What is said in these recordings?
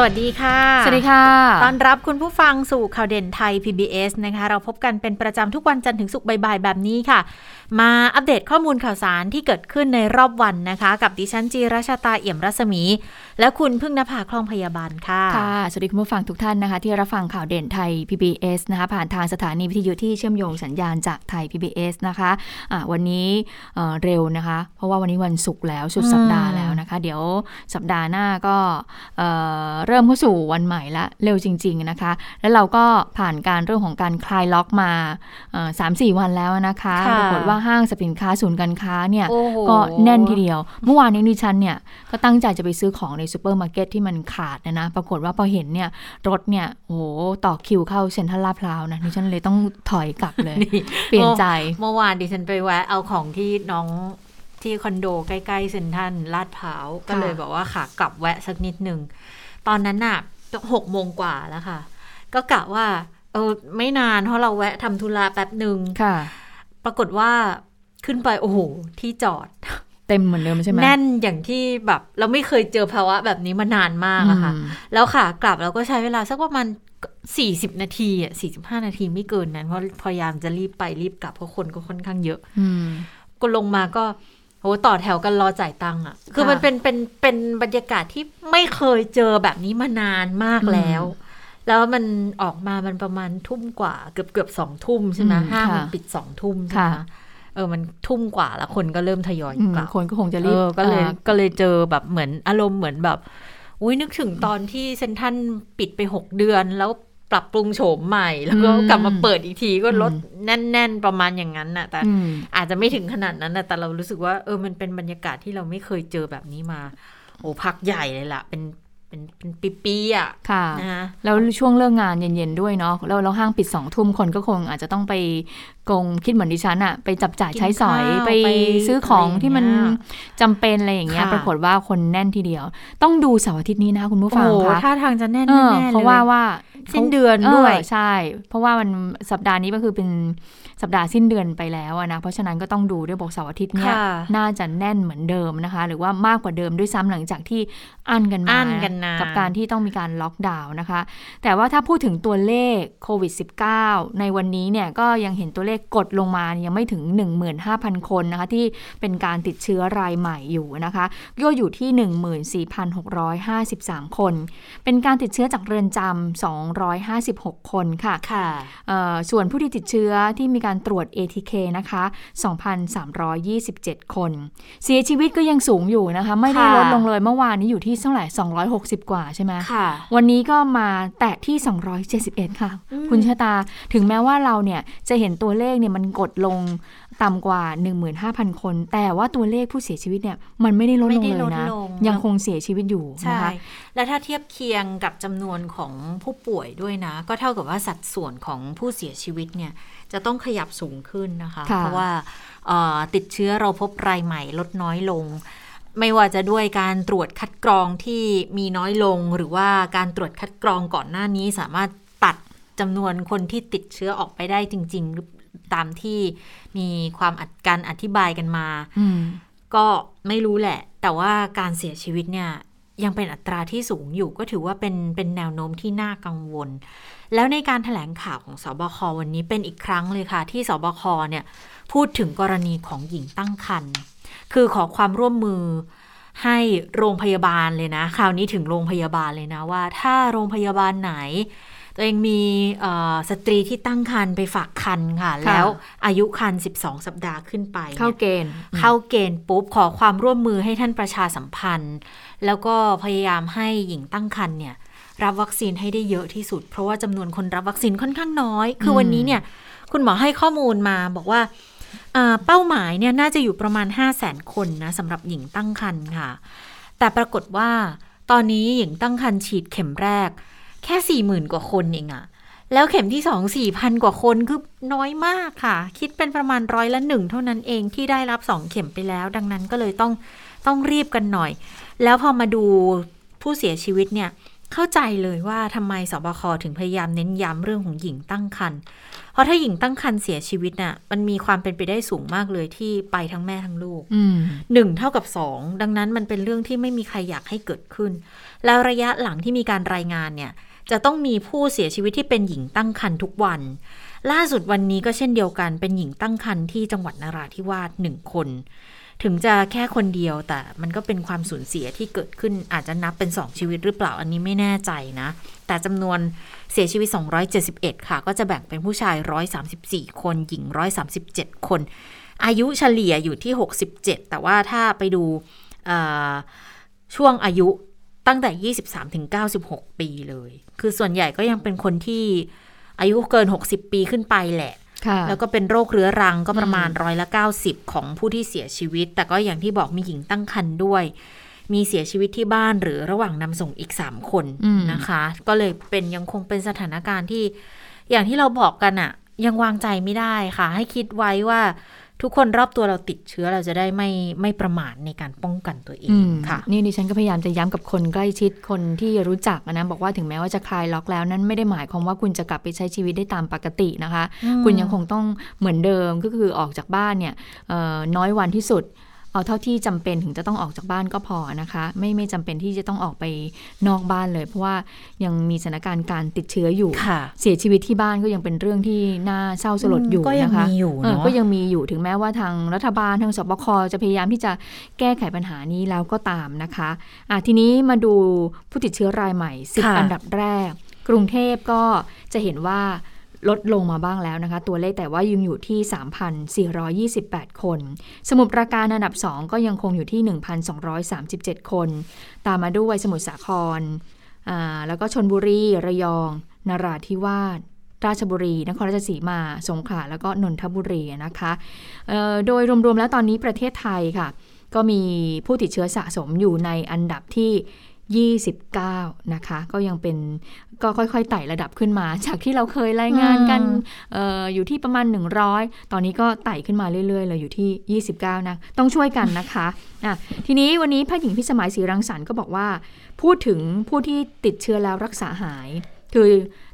สวัสดีค่ะ สวัสดีค่ะต้อนรับคุณผู้ฟังสู่ข่าวเด่นไทย PBS นะคะ เราพบกันเป็นประจำทุกวันจันทร์ถึงศุกร์บ่ายๆ แบบนี้ค่ะ มาอัปเดตข้อมูลข่าวสารที่เกิดขึ้นในรอบวันนะคะ กับดิฉันจีราชาตาเอี่ยมรัศมี และคุณพึ่งนภาคลองพยาบาลค่ะ ค่ะ สวัสดีคุณผู้ฟังทุกท่านนะคะ ที่รับฟังข่าวเด่นไทย PBS นะคะ ผ่านทางสถานีวิทยุที่เชื่อมโยงสัญญาณจากไทย PBS นะคะะวันนี้เเร็วนะคะ เพราะว่าวันนี้วันศุกร์แล้วสุดสัปดาห์แล้วนะคะ เดี๋ยวสัปดาห์หน้าก็เเริ่มเข้าสู่วันใหม่ละเร็วจริง ๆนะคะ แล้วเราก็ผ่านการเรื่องของการคลายล็อกมาสามสี่วันแล้วนะคะปรากฏว่าห้างสินค้าศูนย์การค้าเนี่ยก็แน่นทีเดียว เมื่อวานนี้ดิฉันเนี่ยก็ตั้งใจจะไปซื้อของในซูเปอร์มาร์เก็ตที่มันขาดนะนะ ปรากฏว่าพอเห็นเนี่ยรถเนี่ยโอ้ต่อคิวเข้าเซ็นทรัลลาดพร้าวนะดิฉันเลยต้องถอยกลับเลย เปลี่ยนใจเมื่อวานดิฉันไปแวะเอาของที่น้องที่คอนโดใกล้ ๆ เซ็นทรัลลาดพร้าวก็เลยบอกว่าค่ะกลับแวะสักนิดหนึ่ง ตอนนั้นน่ะหกโมงกว่าแล้วค่ะ ก็กะว่า เออไม่นานเพราะเราแวะทำธุระแป๊บหนึ่งค่ะ ปรากฏว่าขึ้นไปโอ้โหที่จอด เต็มเหมือนเดิมใช่ไหมแน่นอย่างที่แบบ เราไม่เคยเจอภาวะแบบนี้มานานมากอะค่ะ แล้วค่ะ กลับเราก็ใช้เวลาสักประมาณสี่สิบนาทีอะสี่สิบห้านาทีไม่เกินนั้นเพราะพยายามจะรีบไปรีบกลับเพราะคนก็ค่อนข้างเยอะก็ลงมาก็ โหต่อแถวกันรอจ่ายตังค์อะ คือมันเป็นเป็นเป็นบรรยากาศที่ไม่เคยเจอแบบนี้มานานมากแล้ว แล้วมันออกมามันประมาณทุ่มกว่าเกือบเกือบสองทุ่มใช่ไหมห้างมันปิดสองทุ่มใช่ไหมเออมันทุ่มกว่าแล้วคนก็เริ่มทยอยกลับคนก็คงจะรีบก็เลยก็เลยเจอแบบเหมือนอารมณ์เหมือนแบบอุ้ยนึกถึงตอนที่เซนทันปิดไปหกเดือนแล้ว ปรับปรุงโฉมใหม่ แล้วก็กลับมาเปิดอีกทีก็ลดแน่น ๆ ประมาณอย่างนั้นน่ะ แต่อาจจะไม่ถึงขนาดนั้นนะแต่เรารู้สึกว่าเออมันเป็นบรรยากาศที่เราไม่เคยเจอแบบนี้มา โอ้พักใหญ่เลยล่ะ เป็นเป็นเป็นปีๆอะค่ะนะแล้วช่วงเลิกงานเย็นๆด้วยเนาะแล้วเราห้างปิดสองทุ่มคนก็คงอาจจะต้องไป กงคิดเหมือนดิฉันอะไปจับจ่ายใช้สอยไปซื้อของที่มันจำเป็นอะไรอย่างเงี้ย ปรากฏว่าคนแน่นทีเดียว ต้องดูเสาร์อาทิตย์นี้นะคะคุณผู้ฟังคะท่าทางจะแน่นแน่เลยเพราะว่าว่าสิ้นเดือนด้วยใช่ เพราะว่ามันสัปดาห์นี้ก็คือเป็นสัปดาห์สิ้นเดือนไปแล้วนะเพราะฉะนั้นก็ต้องดูด้วยบอกเสาร์อาทิตย์เนี่ยน่าจะแน่นเหมือนเดิมนะคะ หรือว่ามากกว่าเดิมด้วยซ้ำหลังจากที่อั้นกันมากับการที่ต้องมีการล็อกดาวน์นะคะ แต่ว่าถ้าพูดถึงตัวเลขโควิด -19 ในวันนี้เนี่ยก็ยังเห็นตัวเลขกดลงมายังไม่ถึง 15,000 คนนะคะที่เป็นการติดเชื้อรายใหม่อยู่นะคะก็อยู่ที่ 14,653 คน เป็นการติดเชื้อจากเรือนจำ256 คนค่ะค่ะส่วนผู้ที่ติดเชื้อที่มีการตรวจ ATK นะคะ 2,327 คน เสียชีวิตก็ยังสูงอยู่นะคะ ไม่ได้ลดลงเลยเมื่อวานนี้อยู่ที่เท่าไหร่ 260 กว่าใช่ไหมค่ะวันนี้ก็มาแตะที่ 271 ค่ะ คุณชะตา ถึงแม้ว่าเราเนี่ยจะเห็นตัวเลขเนี่ยมันกดลงต่ำกว่า 15,000 คน แต่ว่าตัวเลขผู้เสียชีวิตเนี่ยมันไม่ได้ลดลงเลยนะ ยังคงเสียชีวิตอยู่นะคะและถ้าเทียบเคียงกับจำนวนของผู้ป่วยด้วยนะ ก็เท่ากับว่าสัดส่วนของผู้เสียชีวิตเนี่ยจะต้องขยับสูงขึ้นนะคะเพราะว่าติดเชื้อเราพบรายใหม่ลดน้อยลงไม่ว่าจะด้วยการตรวจคัดกรองที่มีน้อยลง หรือว่าการตรวจคัดกรองก่อนหน้านี้สามารถตัดจำนวนคนที่ติดเชื้อออกไปได้จริงๆหรือ ตามที่มีความการอธิบายกันมาก็ไม่รู้แหละ แต่ว่าการเสียชีวิตเนี่ย ยังเป็นอัตราที่สูงอยู่ก็ถือว่าเป็นเป็นแนวโน้มที่น่ากังวล แล้วในการถแถลงข่าวของสบควันนี้เป็นอีกครั้งเลยค่ะ ที่สบคเนี่ย พูดถึงกรณีของหญิงตั้งครรภ์คือขอความร่วมมือให้โรงพยาบาลเลยนะ คราวนี้ถึงโรงพยาบาลเลยนะว่า ถ้าโรงพยาบาลไหน ตัวเองมีสตรีที่ตั้งครรภ์ไปฝากครรภ์ค่ะ แล้วอายุครรภ์12 สัปดาห์ขึ้นไป เข้าเกณฑ์ เข้าเกณฑ์ปุ๊บขอความร่วมมือให้ท่านประชาสัมพันธ์ แล้วก็พยายามให้หญิงตั้งครรภ์เนี่ยรับวัคซีนให้ได้เยอะที่สุด เพราะว่าจำนวนคนรับวัคซีนค่อนข้างน้อย คือวันนี้เนี่ยคุณหมอให้ข้อมูลมาบอกว่าเป้าหมายเนี่ยน่าจะอยู่ประมาณ 5 0 0แสนคนนะสำหรับหญิงตั้งครรภ์ค่ะ แต่ปรากฏว่าตอนนี้หญิงตั้งครรภ์ฉีดเข็มแรก แค่สี่หมื่นกว่าคนเองอะแล้วเข็มที่สองสี่พันกว่าคนคือน้อยมากค่ะ คิดเป็นประมาณร้อยละหนึ่งเท่านั้นเองที่ได้รับสองเข็มไปแล้ว ดังนั้นก็เลยต้องต้องรีบกันหน่อย แล้วพอมาดูผู้เสียชีวิตเนี่ยเข้าใจเลยว่าทำไมสบคถึงพยายามเน้นย้ำเรื่องของหญิงตั้งครรภ์เพราะถ้าหญิงตั้งครรภ์เสียชีวิตน่ะ มันมีความเป็นไปได้สูงมากเลยที่ไปทั้งแม่ทั้งลูกหนึ่งเท่ากับสองดังนั้นมันเป็นเรื่องที่ไม่มีใครอยากให้เกิดขึ้น แล้วระยะหลังที่มีการรายงานเนี่ย จะต้องมีผู้เสียชีวิตที่เป็นหญิงตั้งครรภ์ทุกวัน ล่าสุดวันนี้ก็เช่นเดียวกันเป็นหญิงตั้งครรภ์ที่จังหวัดนราธิวาสหนึ่งคน ถึงจะแค่คนเดียวแต่มันก็เป็นความสูญเสียที่เกิดขึ้นอาจจะนับเป็นสองชีวิตหรือเปล่าอันนี้ไม่แน่ใจนะ แต่จำนวนเสียชีวิต 271 ค่ะ ก็จะแบ่งเป็นผู้ชาย 134 คน หญิง 137 คน อายุเฉลี่ยอยู่ที่ 67 แต่ว่าถ้าไปดูช่วงอายุตั้งแต่ 23ถึง96 ปีเลย คือส่วนใหญ่ก็ยังเป็นคนที่อายุเกิน 60 ปีขึ้นไปแหละแล้วก็เป็นโรคเรื้อรังก็ประมาณร้อยละเก้าสิบของผู้ที่เสียชีวิต แต่ก็อย่างที่บอกมีหญิงตั้งครรภ์ด้วย มีเสียชีวิตที่บ้านหรือระหว่างนำส่งอีกสามคนนะคะ ก็เลยเป็นยังคงเป็นสถานการณ์ที่ อย่างที่เราบอกกันอะยังวางใจไม่ได้ค่ะ ให้คิดไว้ว่า ทุกคนรอบตัวเราติดเชื้อเราจะได้ไม่ไม่ประมาทในการป้องกันตัวเองค่ะ นี่ดิฉันก็พยายามจะย้ำกับคนใกล้ชิดคนที่รู้จักนะบอกว่าถึงแม้ว่าจะคลายล็อกแล้วนั้นไม่ได้หมายความว่าคุณจะกลับไปใช้ชีวิตได้ตามปกตินะคะ คุณยังคงต้องเหมือนเดิมก็คือออกจากบ้านเนี่ยน้อยวันที่สุด เอาเท่าที่จำเป็นถึงจะต้องออกจากบ้านก็พอนะคะ ไม่ไม่จำเป็นที่จะต้องออกไปนอกบ้านเลย เพราะว่ายังมีสถานการณ์การติดเชื้ออยู่ เสียชีวิตที่บ้านก็ยังเป็นเรื่องที่น่าเศร้าสลดอยู่นะคะก็ยังมีอยู่ก็ยังมีอยู่ถึงแม้ว่าทางรัฐบาลทางสบคจะพยายามที่จะแก้ไขปัญหานี้แล้วก็ตามนะคะะทีนี้มาดูผู้ติดเชื้อรายใหม่สิบอันดับแรก กรุงเทพก็จะเห็นว่า ลดลงมาบ้างแล้วนะคะ ตัวเลขแต่ว่ายังอยู่ที่ 3,428 คน สมุทรปราการอันดับ 2 ก็ยังคงอยู่ที่ 1,237 คน ตามมาด้วยสมุทรสาคร แล้วก็ชนบุรี ระยอง นราธิวาสราชบุรี นครราชสีมา สงขลา แล้วก็นนทบุรีนะคะโดยรวมๆแล้วตอนนี้ประเทศไทยค่ะ ก็มีผู้ติดเชื้อสะสมอยู่ในอันดับที่ 29 นะคะ ก็ยังเป็นก็ค่อยๆไต่ระดับขึ้นมา จากที่เราเคยรายงานกันอออยู่ที่ประมาณ 100 ตอนนี้ก็ไต่ขึ้นมาเรื่อยๆเลยอยู่ที่ 29 นะ ต้องช่วยกันนะคะะทีนี้วันนี้แพทย์หญิงพิสมัยศรีรังสรรค์ก็บอกว่า พูดถึงผู้ที่ติดเชื้อแล้วรักษาหายคือ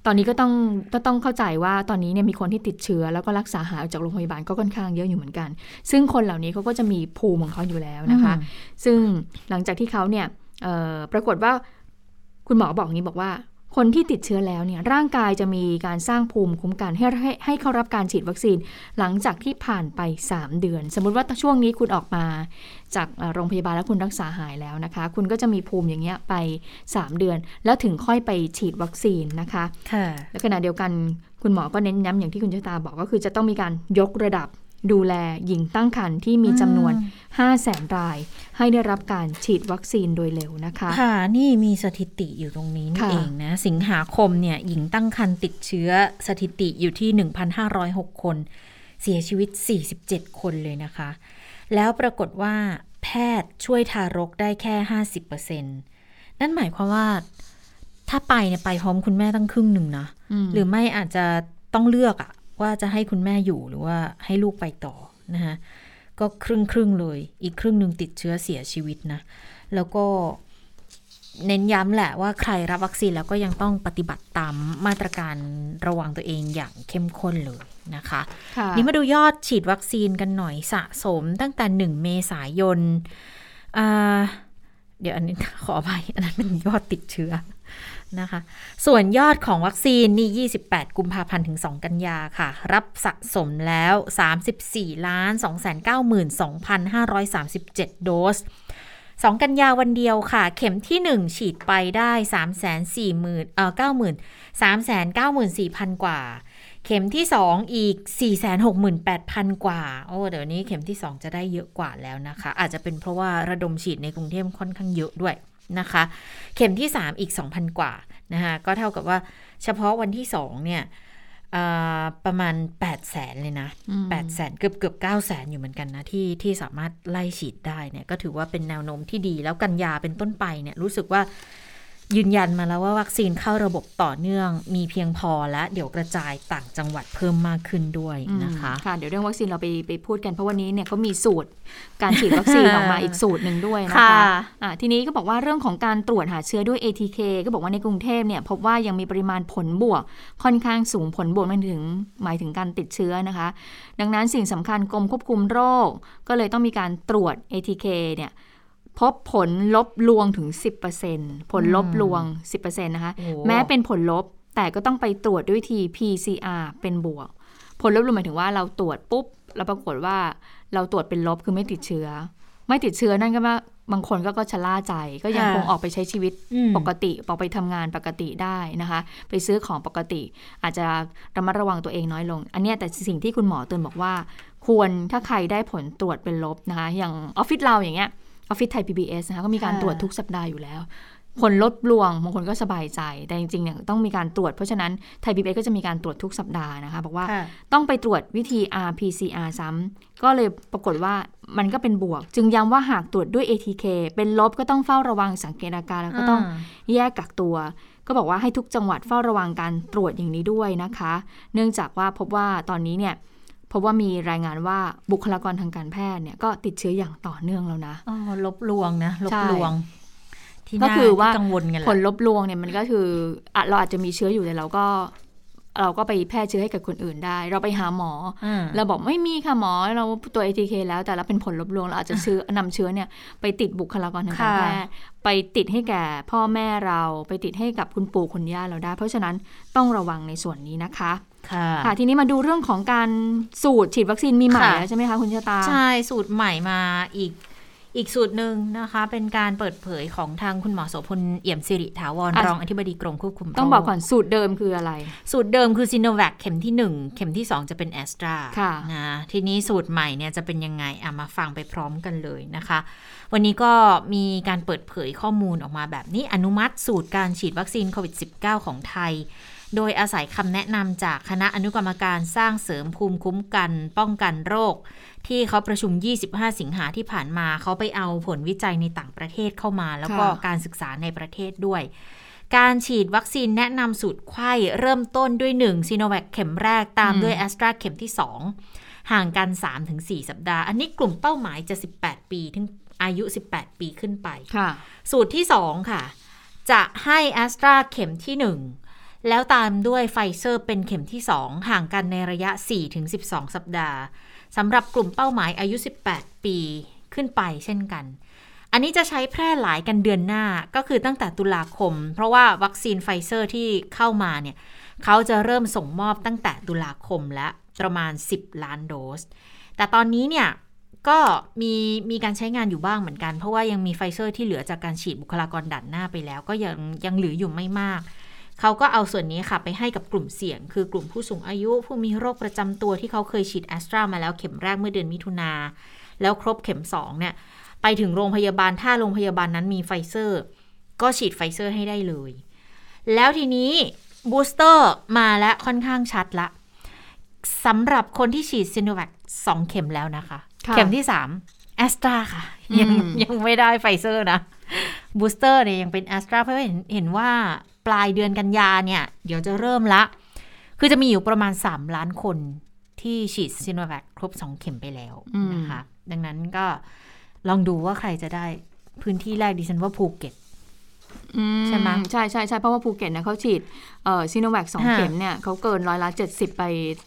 ตอนนี้ก็ต้องก็ต้องเข้าใจว่าตอนนี้เนี่ยมีคนที่ติดเชื้อ แล้วก็รักษาหายจากโรงพยาบาลก็ค่อนข้างเยอะอยู่เหมือนกัน ซึ่งคนเหล่านี้เขาก็จะมีภูมิของเขาอยู่แล้วนะคะ ซึ่งหลังจากที่เขาเนี่ย ปรากฏว่าคุณหมอบอกงี้บอกว่า คนที่ติดเชื้อแล้วเนี่ยร่างกายจะมีการสร้างภูมิคุ้มกันให้ให้ให้เข้ารับการฉีดวัคซีน หลังจากที่ผ่านไป 3 เดือน สมมุติว่าช่วงนี้คุณออกมาจากโรงพยาบาลแล้วคุณรักษาหายแล้วนะคะ คุณก็จะมีภูมิอย่างเงี้ยไป 3 เดือน แล้วถึงค่อยไปฉีดวัคซีนนะคะค่ะและขณะเดียวกันคุณหมอก็เน้นย้ำอย่างที่คุณชะตาบอกก็คือจะต้องมีการยกระดับ ดูแลหญิงตั้งครรภ์ที่มีจำนวน 5 0 0แสนราย ให้ได้รับการฉีดวัคซีนโดยเร็วนะคะ ค่ะ นี่มีสถิติอยู่ตรงนี้นี่เองนะ สิงหาคมเนี่ยหญิงตั้งครรภ์ติดเชื้อสถิติอยู่ที่ 1,506 คน เสียชีวิต 47 คนเลยนะคะ แล้วปรากฏว่าแพทย์ช่วยทารกได้แค่ 50%นั่นหมายความว่าถ้าไปเนี่ยไปพร้อมคุณแม่ตั้งครึ่งหนึ่งนะ หรือไม่อาจจะต้องเลือกอะ ว่าจะให้คุณแม่อยู่หรือว่าให้ลูกไปต่อนะคะก็ครึ่งครึ่งเลย อีกครึ่งหนึ่งติดเชื้อเสียชีวิตนะ แล้วก็เน้นย้ำแหละว่าใครรับวัคซีนแล้วก็ยังต้องปฏิบัติตามมาตรการระวังตัวเองอย่างเข้มข้นเลยนะคะะนี่มาดูยอดฉีดวัคซีนกันหน่อยสะสมตั้งแต่หนึ่งเมษายน เดี๋ยวอันนี้ขออภัยอันนั้นเป็นยอดติดเชื้อ นะคะ ส่วนยอดของวัคซีนนี่ 28 กุมภาพันธ์ถึง 2 กันยาค่ะ รับสะสมแล้ว 34ล้าน292,537 โดส 2 กันยาวันเดียวค่ะ เข็มที่ 1 ฉีดไปได้ 3 4 0 0 0 0เอ่อ90,000 394,000 กว่า เข็มที่ 2 อีก 468,000 กว่า โอ้เดี๋ยวนี้เข็มที่ 2 จะได้เยอะกว่าแล้วนะคะ อาจจะเป็นเพราะว่าระดมฉีดในกรุงเทพค่อนข้างเยอะด้วย นะคะ เข็มที่ 3 อีก 2,000 กว่านะคะก็เท่ากับว่าเฉพาะวันที่ 2 เนี่ยประมาณ 8 0 0แสนเลยนะ8แสนเกือบเกือบ9แสนอยู่เหมือนกันนะ ที่ที่สามารถไล่ฉีดได้เนี่ยก็ถือว่าเป็นแนวโน้มที่ดี แล้วกันยาเป็นต้นไปเนี่ยรู้สึกว่า ยืนยันมาแล้วว่าวัคซีนเข้าระบบต่อเนื่อง มีเพียงพอและเดี๋ยวกระจายต่างจังหวัดเพิ่มมากขึ้นด้วยนะคะค่ะเดี๋ยวเรื่องวัคซีนเราไปไปพูดกันเพราะวันนี้เนี่ยเขามีสูตรการฉีดวัคซีนออกมาอีกสูตรหนึ่งด้วยนะคะะทีนี้ก็บอกว่าเรื่องของการตรวจหาเชื้อด้วย ATK ก็บอกว่าในกรุงเทพเนี่ยพบว่ายังมีปริมาณผลบวก ค่อนข้างสูงผลบวกมันถึงหมายถึงการติดเชื้อนะคะ ดังนั้นสิ่งสำคัญกรมควบคุมโรค ก็เลยต้องมีการตรวจ ATK เนี่ย พบผลลบลวงถึง 10%ผลลบลวง 10%นะคะ แม้เป็นผลลบแต่ก็ต้องไปตรวจด้วยที PCR เป็นบวก ผลลบลวงหมายถึงว่าเราตรวจปุ๊บแล้วปรากฏว่าเราตรวจเป็นลบคือไม่ติดเชื้อ ไม่ติดเชื้อนั่นก็ว่าบางคนก็ก็ชะล่าใจ ก็ยังคงออกไปใช้ชีวิตปกติออกไปทำงานปกติได้นะคะ ไปซื้อของปกติ อาจจะระมัดระวังตัวเองน้อยลง อันนี้แต่สิ่งที่คุณหมอเตือนบอกว่า ควรถ้าใครได้ผลตรวจเป็นลบนะคะ อย่างออฟฟิศเราอย่างเงี้ย ออฟฟิศไทย PBS นะคะก็มีการตรวจทุกสัปดาห์อยู่แล้วผลลดลวงบางคนก็สบายใจ แต่จริงๆเนี่ยต้องมีการตรวจเพราะฉะนั้นไทย PBS ก็จะมีการตรวจทุกสัปดาห์นะคะ บอกว่าต้องไปตรวจวิธี RPCR ซ้ำก็เลยปรากฏว่ามันก็เป็นบวก จึงย้ำว่าหากตรวจด้วย ATK เป็นลบก็ต้องเฝ้าระวังสังเกตอาการแล้วก็ต้องแยกกักตัวก็บอกว่าให้ทุกจังหวัดเฝ้าระวังการตรวจอย่างนี้ด้วยนะคะ เนื่องจากว่าพบว่าตอนนี้เนี่ย พบว่ามีรายงานว่าบุคลากรทางการแพทย์เนี่ยก็ติดเชื้ออย่างต่อเนื่องแล้วนะอ๋อลบลวงนะลบลวงก็คือว่าผลลบลวงเนี่ยมันก็คือเราอาจจะมีเชื้ออยู่แต่เราก็เราก็ไปแพร่เชื้อให้กับคนอื่นได้ เราไปหาหมอเราบอกไม่มีค่ะหมอเราตัว ATK แล้วแต่เราเป็นผลลบลวงเราอาจจะเชื้อนำเชื้อเนี่ยไปติดบุคลากรทางการแพทย์ไปติดให้แก่พ่อแม่เราไปติดให้กับคุณปู่คุณย่าเราได้ เพราะฉะนั้นต้องระวังในส่วนนี้นะคะ ค่ะทีนี้มาดูเรื่องของการสูตรฉีดวัคซีนมีใหม่แล้วใช่ไหมคะคุณชะตา ใช่สูตรใหม่มาอีกอีกสูตรหนึ่งนะคะ เป็นการเปิดเผยของทางคุณหมอโสพลเอี่ยมสิริถาวรรองอธิบดีกรมควบคุมต้องบอกก่อนสูตรเดิมคืออะไร สูตรเดิมคือซีโนแวคเข็มที่ 1 เข็มที่ 2 จะเป็นแอสตรานะทีนี้สูตรใหม่เนี่ยจะเป็นยังไงอะมาฟังไปพร้อมกันเลยนะคะ วันนี้ก็มีการเปิดเผยข้อมูลออกมาแบบนี้อนุมัติสูตรการฉีดวัคซีนโควิด -19 ของไทย โดยอาศัยคำแนะนำจากคณะอนุกรรมการสร้างเสริมภูมิคุ้มกัน ป้องกันโรค ที่เขาประชุม 25 สิงหาที่ผ่านมาเขาไปเอาผลวิจัยในต่างประเทศเข้ามา แล้วก็การศึกษาในประเทศด้วยการฉีดวัคซีนแนะนำสูตรไข้เริ่มต้นด้วย 1 ซีโนแวคเข็มแรกตามด้วยแอสตราเข็มที่ 2 ห่างกัน 3-4 สัปดาห์ อันนี้กลุ่มเป้าหมายจะ 18 ปีถึงอายุ 18 ปีขึ้นไป สูตรที่ 2 ค่ะ จะให้แอสตราเข็มที่ 1 แล้วตามด้วยไฟเซอร์เป็นเข็มที่ 2 ห่างกันในระยะ 4-12 สัปดาห์สำหรับกลุ่มเป้าหมายอายุ 18 ปีขึ้นไปเช่นกัน อันนี้จะใช้แพร่หลายกันเดือนหน้าก็คือตั้งแต่ตุลาคม เพราะว่าวัคซีนไฟเซอร์ที่เข้ามาเนี่ยเขาจะเริ่มส่งมอบตั้งแต่ตุลาคมและประมาณ 10 ล้านโดส แต่ตอนนี้เนี่ยก็มีมีการใช้งานอยู่บ้างเหมือนกัน เพราะว่ายังมีไฟเซอร์ที่เหลือจากการฉีดบุคลากรด่านหน้าไปแล้ว ก็ยังยังเหลืออยู่ไม่มาก เขาก็เอาส่วนนี้ค่ะไปให้กับกลุ่มเสี่ยง คือกลุ่มผู้สูงอายุ ผู้มีโรคประจำตัวที่เขาเคยฉีดแอสตรามาแล้วเข็มแรกเมื่อเดือนมิถุนา แล้วครบเข็ม2เนี่ยไปถึงโรงพยาบาลถ้าโรงพยาบาลนั้นมีไฟเซอร์ ก็ฉีดไฟเซอร์ให้ได้เลย แล้วทีนี้บูสเตอร์มาแล้วค่อนข้างชัดละสำหรับคนที่ฉีดซิโนแวคสองเข็มแล้วนะคะ เข็มที่สามแอสตราค่ะ ยังยังไม่ได้ไฟเซอร์นะบูสเตอร์เนี่ยยังเป็นแอสตราเพราะเห็นเห็นว่า ปลายเดือนกันยาเนี่ย เดี๋ยวจะเริ่มละ คือจะมีอยู่ประมาณ 3 ล้านคนที่ฉีดซิโนแวคครบ 2 เข็มไปแล้วนะคะ ดังนั้นก็ลองดูว่าใครจะได้พื้นที่แรกดิฉันว่าภูเก็ตใช่ไหมใช่ใช่ใช่เพราะว่าภูเก็ตเนี่ยเขาฉีดเอ่อ ซิโนแวคสองเข็มเนี่ยเขาเกินร้อยละเจ็ดสิบไป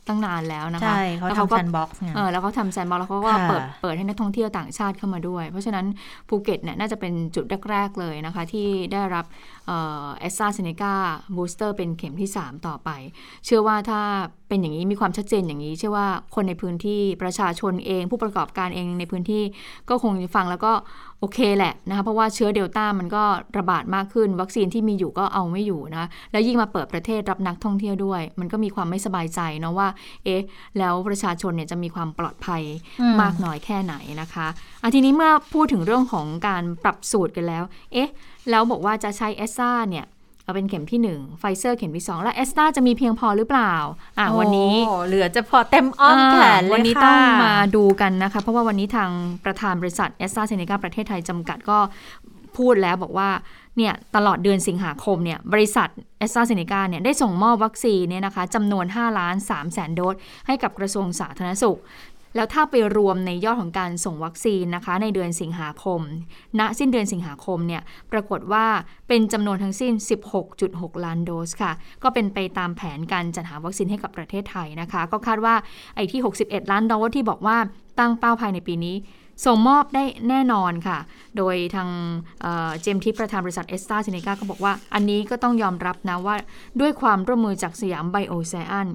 ตั้งนานแล้วนะคะใช่เขาทำแซนด์บ็อกซ์เออแล้วเขาทำแซนด์บ็อกซ์แล้วเขาก็เปิดเปิดให้นักท่องเที่ยวต่างชาติเข้ามาด้วย เพราะฉะนั้นภูเก็ตเนี่ยน่าจะเป็นจุดแรกๆเลยนะคะ ที่ได้รับแอสตราเซเนกาบูสเตอร์เป็นเข็มที่ 3 ต่อไป เชื่อว่าถ้าเป็นอย่างนี้มีความชัดเจนอย่างนี้ เชื่อว่าคนในพื้นที่ประชาชนเอง ผู้ประกอบการเองในพื้นที่ก็คงฟังแล้วก็โอเคแหละนะคะเพราะว่าเชื้อเดลต้ามันก็ระบาดมากขึ้น วัคซีนที่มีอยู่ก็เอาไม่อยู่นะ แล้วยิ่งมาเปิดประเทศรับนักท่องเที่ยวด้วย มันก็มีความไม่สบายใจเนาะว่า เอ๊ะ แล้วประชาชนเนี่ยจะมีความปลอดภัยมากน้อยแค่ไหนนะคะอะทีนี้เมื่อพูดถึงเรื่องของการปรับสูตรกันแล้ว เอ๊ะ แล้วบอกว่าจะใช้เอสซาเนี่ยเอาเป็นเข็มที่1ไฟเซอร์เข็มที่ 2 แล้วแอสตราจะมีเพียงพอหรือเปล่า อะวันนี้เหลือจะพอเต็มอ้อมแขนวันนี้ต้องมาดูกันนะคะ เพราะว่าวันนี้ทางประธานบริษัทแอสตราเซเนกาประเทศไทยจำกัดก็พูดแล้วบอกว่า เนี่ยตลอดเดือนสิงหาคมเนี่ยบริษัทแอสตราเซเนกาเนี่ยได้ส่งมอบวัคซีนเนี่ยนะคะจำนวน 5 ล้าน3แสนโดส ให้กับกระทรวงสาธารณสุข แล้วถ้าไปรวมในยอดของการส่งวัคซีนนะคะในเดือนสิงหาคม ณสิ้นเดือนสิงหาคมเนี่ยปรากฏว่าเป็นจำนวนทั้งสิ้น 16.6 ล้านโดสค่ะ ก็เป็นไปตามแผนการจัดหาวัคซีนให้กับประเทศไทยนะคะ ก็คาดว่าไอ้ที่ 61 ล้านโดสที่บอกว่าตั้งเป้าภายในปีนี้ ส่งมอบได้แน่นอนค่ะ โดยทางเจมส์ ทีก ประธานบริษัทแอสตราเซเนกาก็บอกว่า อันนี้ก็ต้องยอมรับนะว่าด้วยความร่วมมือจากสยามไบโอไซเอนซ์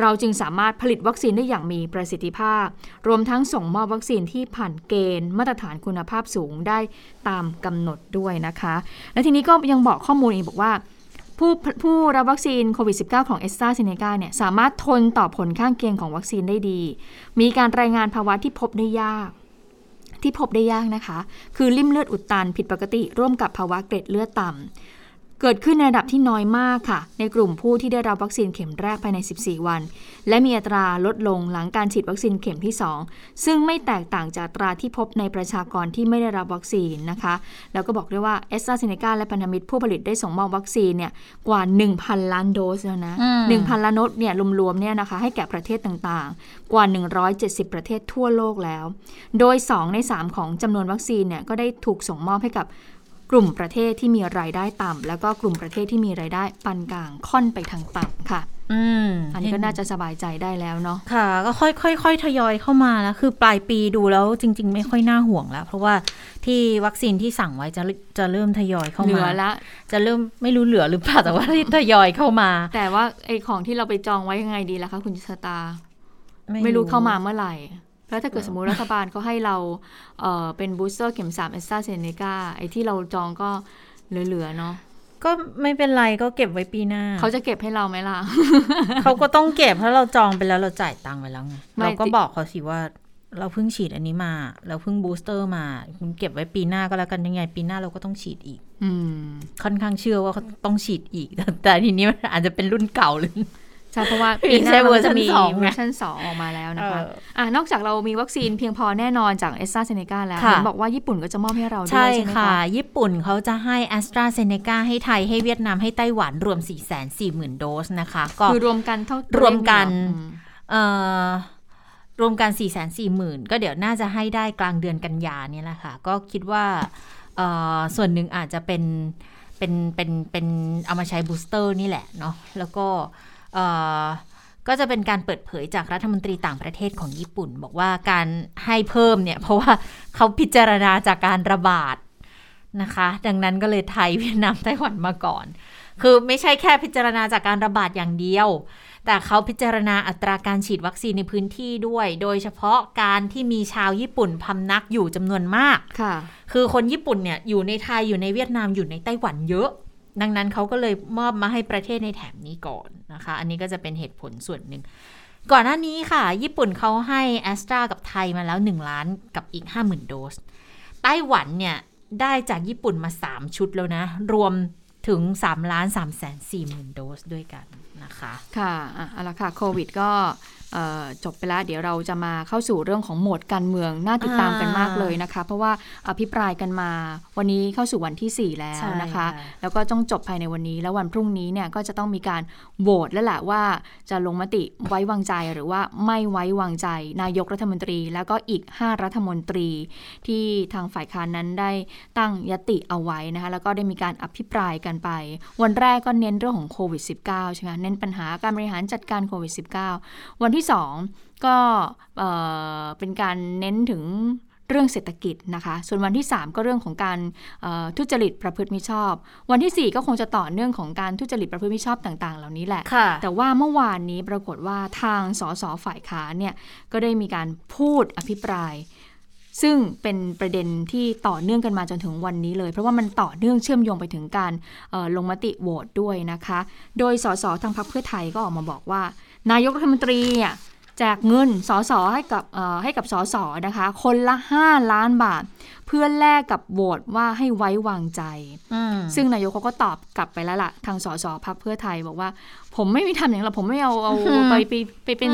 เราจึงสามารถผลิตวัคซีนได้อย่างมีประสิทธิภาพ รวมทั้งส่งมอบวัคซีนที่ผ่านเกณฑ์มาตรฐานคุณภาพสูงได้ตามกำหนดด้วยนะคะ และทีนี้ก็ยังบอกข้อมูลอีกบอกว่าผู้ผู้รับวัคซีนโควิด -19 ของเอสตราเซเนกาเนี่ยสามารถทนต่อผลข้างเคียงของวัคซีนได้ดี มีการรายงานภาวะที่พบได้ยาก ที่พบได้ยากนะคะ คือริ่มเลือดอุดตันผิดปกติร่วมกับภาวะเกล็ดเลือดต่ำ เกิดขึ้นในระดับที่น้อยมากค่ะ ในกลุ่มผู้ที่ได้รับวัคซีนเข็มแรกภายใน 14 วัน และมีอัตราลดลงหลังการฉีดวัคซีนเข็มที่ 2 ซึ่งไม่แตกต่างจากอัตราที่พบในประชากรที่ไม่ได้รับวัคซีนนะคะ แล้วก็บอกด้วยว่าเอสตราเซเนกาและพันธมิตรผู้ผลิตได้ส่งมอบวัคซีนเนี่ยกว่า 1,000 ล้านโดสแล้วนะ1,000 ล้านโดสเนี่ยรวมๆเนี่ยนะคะให้แก่ประเทศต่างๆ กว่า 170 ประเทศทั่วโลกแล้ว โดย 2 ใน 3 ของจำนวนวัคซีนเนี่ยก็ได้ถูกส่งมอบให้กับ กลุ่มประเทศที่มีรายได้ต่ำแล้วก็กลุ่มประเทศที่มีรายได้ปานกลางค่อนไปทางต่ำค่ะอืมอันนี้ก็น่าจะสบายใจได้แล้วเนาะค่ะ ก็ค่อยๆค่อยทยอยเข้ามาแล้วคือปลายปีดูแล้วจริง ๆ ไม่ค่อยน่าห่วงแล้ว เพราะว่าที่วัคซีนที่สั่งไว้จะจะเริ่มทยอยเข้ามาเหลือละ จะเริ่มไม่รู้เหลือหรือเปล่าแต่ว่าที่ทยอยเข้ามา แต่ว่าไอของที่เราไปจองไว้ยังไงดีล่ะคะคุณจิสตา ไม่รู้เข้ามาเมื่อไหร่ แล้วถ้าเกิดสมมติรัฐบาลเขาให้เราเเป็นบูสเตอร์เข็มสามเอสตราเซเนกาไอ้ที่เราจองก็เหลือๆเนาะก็ไม่เป็นไรก็เก็บไว้ปีหน้า เขาจะเก็บให้เราไหมล่ะ เขาก็ต้องเก็บเพราะเราจองไปแล้วเราจ่ายตังค์ไปแล้วไงเราก็บอกเขาสิว่าเราเพิ่งฉีดอันนี้มา เราเพิ่ง booster มาคุณเก็บไว้ปีหน้าก็แล้วกันยังไง ปีหน้าเราก็ต้องฉีดอีก อือค่อนข้างเชื่อว่าเขาต้องฉีดอีก แต่ทีนี้มันอาจจะเป็นรุ่นเก่าหรือ ใช่เพราะว่าปีหน้าเราจะมีเวอร์ชันสองออกมาแล้วนะคะอ่านอกจากเรามีวัคซีนเพียงพอแน่นอนจากแอสตราเซเนกาแล้วเห็นบอกว่าญี่ปุ่นก็จะมอบให้เราด้วยใช่ไหมคะญี่ปุ่นเขาจะให้แอสตราเซเนกาให้ไทยให้เวียดนามให้ไต้หวันรวม 4 4 0 0 0 0 โดสนะคะก็คือรวมกันเท่ารวมกันรวมกัน 4 4 0 0 0 0 ก็เดี๋ยวน่าจะให้ได้กลางเดือนกันยาเนี่ยแหละค่ะ ก็คิดว่าส่วนหนึ่งอาจจะเป็นเป็นเป็นเป็นเอามาใช้บูสเตอร์นี่แหละเนาะแล้วก็ ก็จะเป็นการเปิดเผยจากรัฐมนตรีต่างประเทศของญี่ปุ่น บอกว่าการให้เพิ่มเนี่ย เพราะว่าเขาพิจารณาจากการระบาดนะคะ ดังนั้นก็เลยไทยเวียดนามไต้หวันมาก่อน คือไม่ใช่แค่พิจารณาจากการระบาดอย่างเดียว แต่เขาพิจารณาอัตราการฉีดวัคซีนในพื้นที่ด้วย โดยเฉพาะการที่มีชาวญี่ปุ่นพำนักอยู่จำนวนมากค่ะ คือคนญี่ปุ่นเนี่ยอยู่ในไทยอยู่ในเวียดนามอยู่ในไต้หวันเยอะ ดังนั้นเขาก็เลยมอบมาให้ประเทศในแถบนี้ก่อนนะคะ อันนี้ก็จะเป็นเหตุผลส่วนหนึ่ง ก่อนหน้านี้ค่ะ ญี่ปุ่นเขาให้แอสตรากับไทยมาแล้ว 1 ล้านกับอีก 50,000 โดส ไต้หวันเนี่ย ได้จากญี่ปุ่นมา 3 ชุดแล้วนะ รวมถึง 3 ล้าน3แสน4หมื่นโดสด้วยกันนะคะ ค่ะเอาละค่ะ โควิดก็ จบไปแล้วเดี๋ยวเราจะมาเข้าสู่เรื่องของโหมดการเมืองน่าติดตามกันมากเลยนะคะ เพราะว่าอภิปรายกันมาวันนี้เข้าสู่วันที่ 4 แล้วนะคะ แล้วก็ต้องจบภายในวันนี้แล้ววันพรุ่งนี้เนี่ยก็จะต้องมีการโหวตแล้วแหละว่าจะลงมติไว้วางใจหรือว่าไม่ไว้วางใจ นายกรัฐมนตรี แล้วก็อีก 5 รัฐมนตรี ที่ทางฝ่ายค้านนั้นได้ตั้งยติเอาไว้นะคะแล้วก็ได้มีการอภิปรายกันไป วันแรกก็เน้นเรื่องของโควิด -19 ใช่ไหมเน้นปัญหาการบริหารจัดการโควิด -19 วันที่2ก็เป็นการเน้นถึงเรื่องเศรษฐกิจนะคะ ส่วนวันที่ 3 ก็เรื่องของการทุจริตประพฤติมิชอบ วันที่ 4 ก็คงจะต่อเนื่องของการทุจริตประพฤติมิชอบต่างๆ เหล่านี้แหละ แต่ว่าเมื่อวานนี้ปรากฏว่าทางสสฝ่ายค้านเนี่ยก็ได้มีการพูดอภิปราย ซึ่งเป็นประเด็นที่ต่อเนื่องกันมาจนถึงวันนี้เลย เพราะว่ามันต่อเนื่องเชื่อมโยงไปถึงการลงมติโหวตด้วยนะคะ โดยสสทางพรรคเพื่อไทยก็ออกมาบอกว่า นายกรัฐมนตรีแจกเงินสสให้กับให้กับสสนะคะ คนละ 5 ล้านบาท เพื่อแลกกับโหวตว่าให้ไว้วางใจ ซึ่งนายกเขาก็ตอบกลับไปแล้วล่ะ ทางสสพักเพื่อไทยบอกว่า ผมไม่มีทำอย่างนั้นหรอกผมไม่เอาเอาไปไปไปเป็น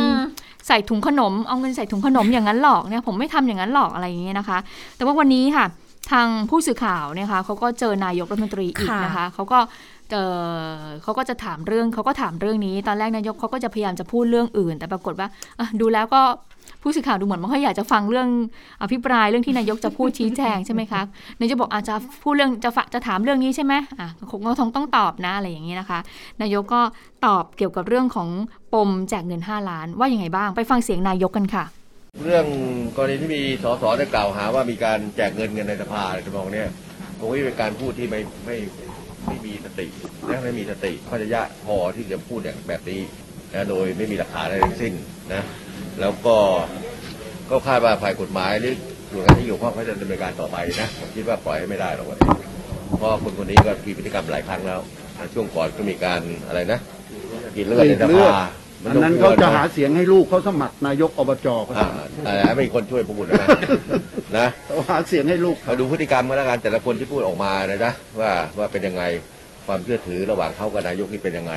ใส่ถุงขนม เอาเงินใส่ถุงขนมอย่างนั้นหรอกเนี่ยผมไม่ทำอย่างนั้นหรอกอะไรอย่างเงี้ยนะคะ แต่ว่าวันนี้ค่ะทางผู้สื่อข่าวเนี่ยค่ะเขาก็เจอนายกรัฐมนตรีอีกนะคะเขาก็ เขาก็จะถามเรื่องเขาก็ถามเรื่องนี้ ตอนแรกนายกเขาก็จะพยายามจะพูดเรื่องอื่น แต่ปรากฏว่าดูแล้วก็ผู้สื่อข่าวดูเหมือนไม่ค่อยอยากจะฟังเรื่องอภิปรายเรื่องที่นายกจะพูดชี้แจงใช่ไหมคะนายกบอกอาจจะพูดเรื่องจะฝะจะถามเรื่องนี้ใช่ไหมอะคงต้องต้องตอบนะอะไรอย่างนี้นะคะ นายกก็ตอบเกี่ยวกับเรื่องของปมแจกเงิน 5 ล้าน ว่าอย่างไงบ้างไปฟังเสียงนายกกันค่ะ เรื่องกรณีที่มีสสได้กล่าวหาว่ามีการแจกเงินกันในสภาอะไรจะมองเนี่ยคงไม่เป็นการพูดที่ไม่ไม่ ไม่มีสติและไม่มีสติเขาจะยะพอที่จะพูดอย่างแบบนี้นะโดยไม่มีหลักฐานอะไรทั้งสิ้นนะแล้วก็ก็คาดว่าฝ่ายกฎหมายหรือหน่วยงานที่อยู่ข้องเขาจะดำเนินการต่อไปนะผมคิดว่าปล่อยให้ไม่ได้หรอกวันนี้เพราะคนคนนี้ก็มีพฤติกรรมหลายครั้งแล้วช่วงก่อนก็มีการอะไรนะกินเลือดในสภา อันนั้นเขาจะหาเสียงให้ลูกเขาสมัครนายกอบจเขาอ่าไม่มีคนช่วยพูดนะนะเขาหาเสียงให้ลูกเขาดูพฤติกรรมกันแล้วกันแต่ละคนที่พูดออกมาเลยนะว่าว่าเป็นยังไงความเชื่อถือระหว่างเขากับนายกนี่เป็นยังไง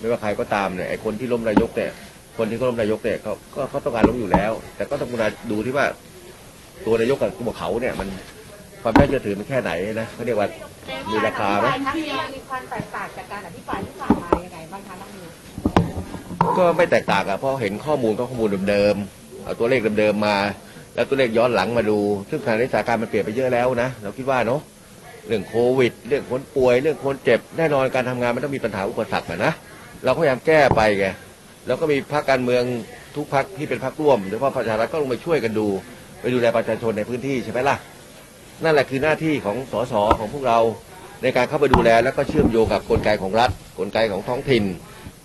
ไม่ว่าใครก็ตามเนี่ยไอ้คนที่ล้มนายกเนี่ยคนที่เขาล้มนายกเนี่ยเขาก็เขาต้องการล้มอยู่แล้ว แต่ก็ต้องมาดูที่ว่า ตัวนายกกับตัวเขาเนี่ยมันความน่าเชื่อถือมันแค่ไหนนะเขาเรียกว่ามีราคาไหมมีความแตกต่างจากการอภิปรายที่ผ่านมายังไงบ้างคะน้องมิว ก็ไม่แตกต่างอะเพราะเห็นข้อมูลก็ข้อมูลเดิมๆเอาตัวเลขเดิมๆมา แล้วตัวเลขย้อนหลังมาดู ซึ่งขณะนี้สถานการณ์มันเปลี่ยนไปเยอะแล้วนะเราคิดว่าเนาะเรื่องโควิด เรื่องคนป่วย เรื่องคนเจ็บแน่นอนการทำงานมันต้องมีปัญหาอุปสรรคนะเราพยายามแก้ไปไงแล้วก็มีพรรคการเมืองทุกพรรคที่เป็นพรรคร่วมโดยเฉพาะประชารัฐก็ลงไปช่วยกันดู ไปดูแลประชาชนในพื้นที่ใช่ไหมล่ะนั่นแหละคือหน้าที่ของสสของพวกเราในการเข้าไปดูแลแล้วก็เชื่อมโยงกับกลไกของรัฐ กลไกของท้องถิ่น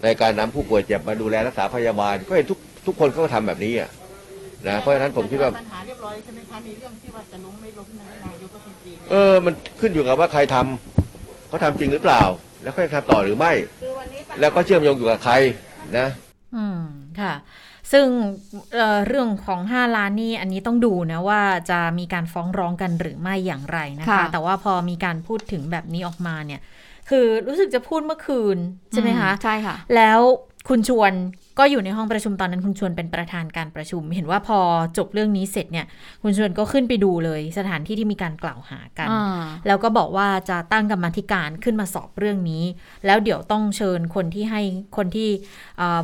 ในการนำผู้ป่วยเจ็บมาดูแลรักษาพยาบาล ก็เห็นทุกทุกคนเขาทำแบบนี้อะนะเพราะฉะนั้นผมคิดว่าปัญหาเรียบร้อยใช่ไหมคะในเรื่องที่ว่าจะล้มไม่ล้มนายกรัฐมนตรีเออมันขึ้นอยู่กับว่าใครทำเขาทาจริงหรือเปล่า แล้วเขาจะทำต่อหรือไม่ แล้วก็เชื่อมโยงอยู่กับใครนะ อืมค่ะซึ่งเเรื่องของ 5 ล้านนี่อันนี้ต้องดูนะว่าจะมีการฟ้องร้องกันหรือไม่อย่างไรนะคะ แต่ว่าพอมีการพูดถึงแบบนี้ออกมาเนี่ย คือรู้สึกจะพูดเมื่อคืน ใช่ไหมคะใช่ค่ะ แล้วคุณชวนก็อยู่ในห้องประชุมตอนนั้นคุณชวนเป็นประธานการประชุม เห็นว่าพอจบเรื่องนี้เสร็จเนี่ย คุณชวนก็ขึ้นไปดูเลยสถานที่ที่มีการกล่าวหากัน แล้วก็บอกว่าจะตั้งกรรมธิการขึ้นมาสอบเรื่องนี้ แล้วเดี๋ยวต้องเชิญคนที่ให้คนที่